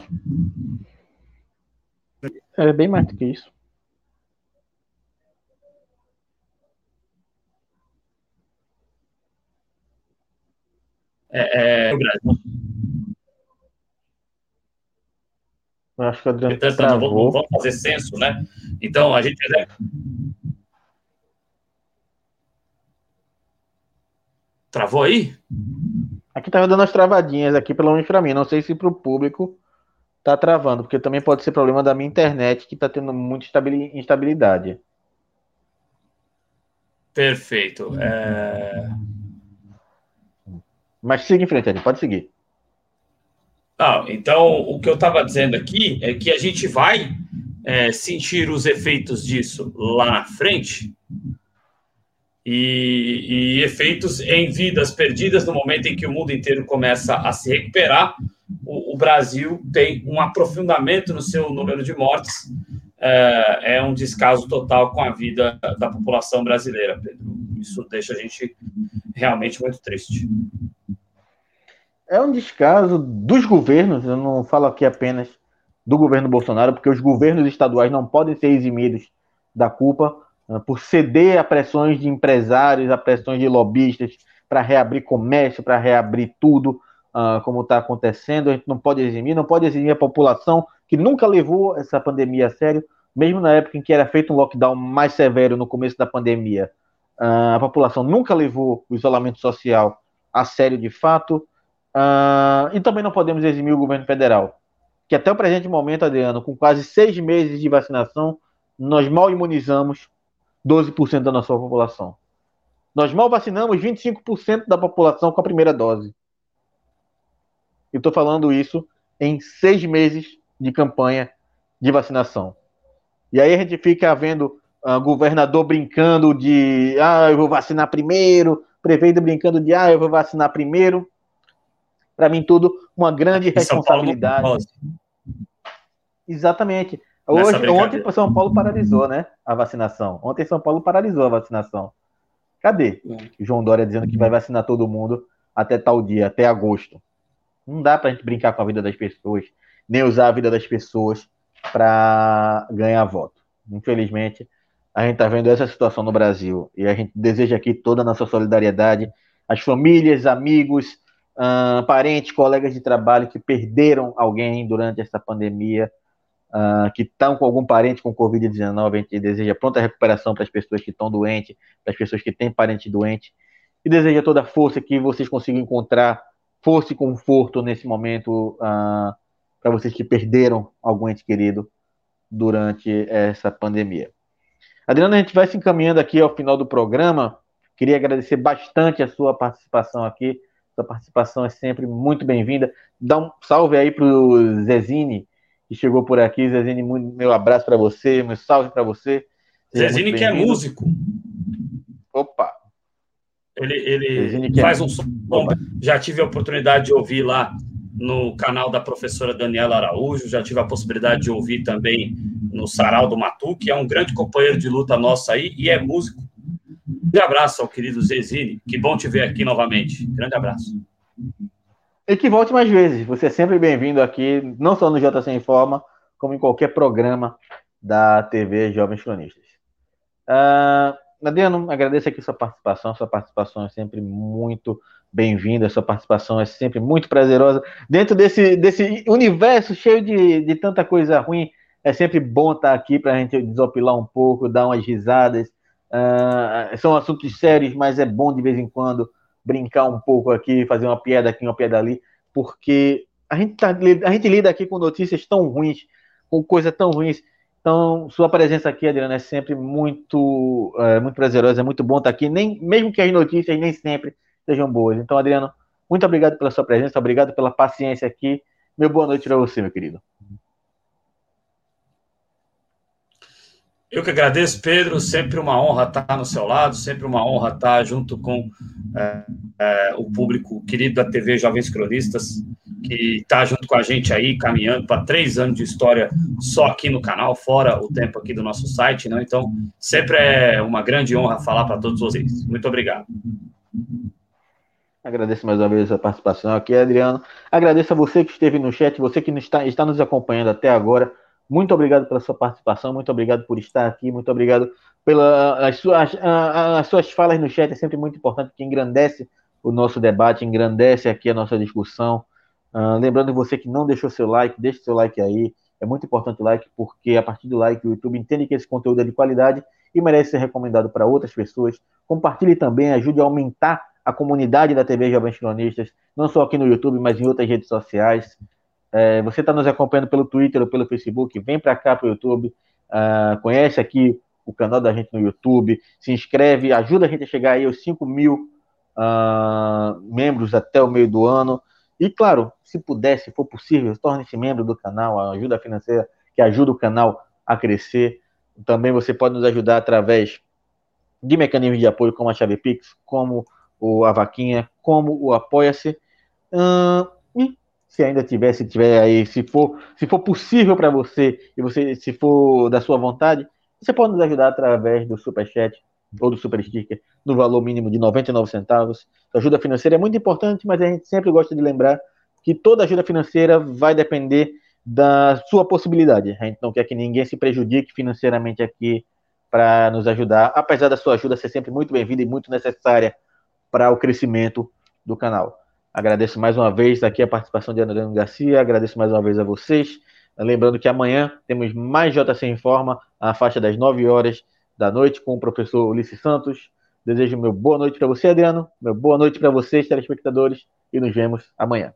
É bem mais do que isso. É, é, o Brasil. Eu acho que o Adriano Portanto, não, não vamos fazer censo, né? Então, a gente... Travou aí? Aqui tá dando as travadinhas aqui, pelo menos para mim. Não sei se para o público tá travando, porque também pode ser problema da minha internet que tá tendo muita instabilidade. Perfeito. É... Mas siga em frente, pode seguir. Ah, então, o que eu estava dizendo aqui é que a gente vai é, sentir os efeitos disso lá na frente, e, e, efeitos em vidas perdidas no momento em que o mundo inteiro começa a se recuperar. O, o Brasil tem um aprofundamento no seu número de mortes, é, é, um descaso total com a vida da população brasileira, Pedro. Isso deixa a gente realmente muito triste. É um descaso dos governos, eu não falo aqui apenas do governo Bolsonaro, porque os governos estaduais não podem ser eximidos da culpa ah, por ceder a pressões de empresários, a pressões de lobistas para reabrir comércio, para reabrir tudo, uh, como está acontecendo. A gente não pode eximir, não pode eximir a população que nunca levou essa pandemia a sério, mesmo na época em que era feito um lockdown mais severo no começo da pandemia. Uh, a população nunca levou o isolamento social a sério de fato. Uh, e também não podemos eximir o governo federal, que até o presente momento, Adriano, com quase seis meses de vacinação, nós mal imunizamos 12% da nossa população. Nós mal vacinamos 25% da população com a primeira dose. E estou falando isso em seis meses de campanha de vacinação. E aí a gente fica vendo uh, governador brincando de ah, eu vou vacinar primeiro, prefeito brincando de ah, eu vou vacinar primeiro. Para mim, tudo uma grande responsabilidade. Exatamente. Hoje, ontem São Paulo paralisou, né? A vacinação. Ontem São Paulo paralisou a vacinação. Cadê? É. João Dória dizendo que vai vacinar todo mundo até tal dia, até agosto. Não dá pra gente brincar com a vida das pessoas, nem usar a vida das pessoas para ganhar voto. Infelizmente, a gente tá vendo essa situação no Brasil e a gente deseja aqui toda a nossa solidariedade às famílias, amigos, uh, parentes, colegas de trabalho que perderam alguém durante essa pandemia uh, que estão com algum parente com Covid-19, a gente deseja pronta recuperação para as pessoas que estão doentes, para as pessoas que têm parente doente, e deseja toda a força que vocês consigam encontrar, força e conforto nesse momento uh, para vocês que perderam algum ente querido durante essa pandemia. Adriana, a gente vai se encaminhando aqui ao final do programa. Queria agradecer bastante a sua participação aqui. Sua participação é sempre muito bem-vinda. Dá um salve aí para o Zezine, que chegou por aqui. Zezine, meu abraço para você, meu salve para você. Zezine que é músico. Opa! Ele, ele faz um som. Opa. Já tive a oportunidade de ouvir lá no canal da professora Daniela Araújo, já tive a possibilidade de ouvir também no Sarau do Matu, que é um grande companheiro de luta nosso aí e é músico. Um abraço ao querido Zezine, que bom te ver aqui novamente. Grande abraço. E que volte mais vezes. Você é sempre bem-vindo aqui, não só no JC Informa, como em qualquer programa da TV Jovens Cronistas. Uh, agradeço aqui sua participação. Sua participação é sempre muito bem-vinda. Sua participação é sempre muito prazerosa. Dentro desse, desse universo cheio de, de tanta coisa ruim, é sempre bom estar aqui para a gente desopilar um pouco, dar umas risadas. Uh, são assuntos sérios, mas é bom de vez em quando brincar um pouco aqui, fazer uma piada aqui, uma piada ali, porque a gente, tá, a gente lida aqui com notícias tão ruins, com coisas tão ruins. Então, sua presença aqui, Adriana, é sempre muito, é, muito prazerosa, é muito bom estar aqui, nem, mesmo que as notícias nem sempre sejam boas. Então, Adriano, muito obrigado pela sua presença, obrigado pela paciência aqui. Meu boa noite para você, meu querido. Eu que agradeço, Pedro. Sempre uma honra estar no seu lado, sempre uma honra estar junto com é, é, o público querido da TV Jovens Cronistas, que está junto com a gente aí, caminhando para três anos de história só aqui no canal, fora o tempo aqui do nosso site. Né? Então, sempre é uma grande honra falar para todos vocês. Muito obrigado. Agradeço mais uma vez a participação aqui, Adriano. Agradeço a você que esteve no chat, você que está, está nos acompanhando até agora. Muito obrigado pela sua participação, muito obrigado por estar aqui, muito obrigado pelas suas, as suas falas no chat, é sempre muito importante, que engrandece o nosso debate, engrandece aqui a nossa discussão. Uh, lembrando você que não deixou seu like, deixe seu like aí, é muito importante o like, porque a partir do like o YouTube entende que esse conteúdo é de qualidade e merece ser recomendado para outras pessoas. Compartilhe também, ajude a aumentar a comunidade da TV Jovens Cronistas, não só aqui no YouTube, mas em outras redes sociais. É, você está nos acompanhando pelo Twitter ou pelo Facebook, vem para cá para o YouTube, uh, conhece aqui o canal da gente no YouTube, se inscreve, ajuda a gente a chegar aí aos 5 mil uh, membros até o meio do ano. E claro, se puder, se for possível, torne-se membro do canal, a ajuda financeira que ajuda o canal a crescer. Também você pode nos ajudar através de mecanismos de apoio como a Chave Pix, como o Avaquinha, como o Apoia-se. Se ainda tiver, se tiver aí, se for, se for possível para você e você, se for da sua vontade, você pode nos ajudar através do Super Chat ou do Super Sticker no valor mínimo de 99 centavos. A ajuda financeira é muito importante, mas a gente sempre gosta de lembrar que toda ajuda financeira vai depender da sua possibilidade. A gente não quer que ninguém se prejudique financeiramente aqui para nos ajudar, apesar da sua ajuda ser sempre muito bem-vinda e muito necessária para o crescimento do canal. Agradeço mais uma vez aqui a participação de Adriano Garcia, agradeço mais uma vez a vocês. Lembrando que amanhã temos mais JC em Forma, a faixa das 9 horas da noite, com o professor Ulisses Santos. Desejo meu boa noite para você, Adriano, meu boa noite para vocês, telespectadores, e nos vemos amanhã.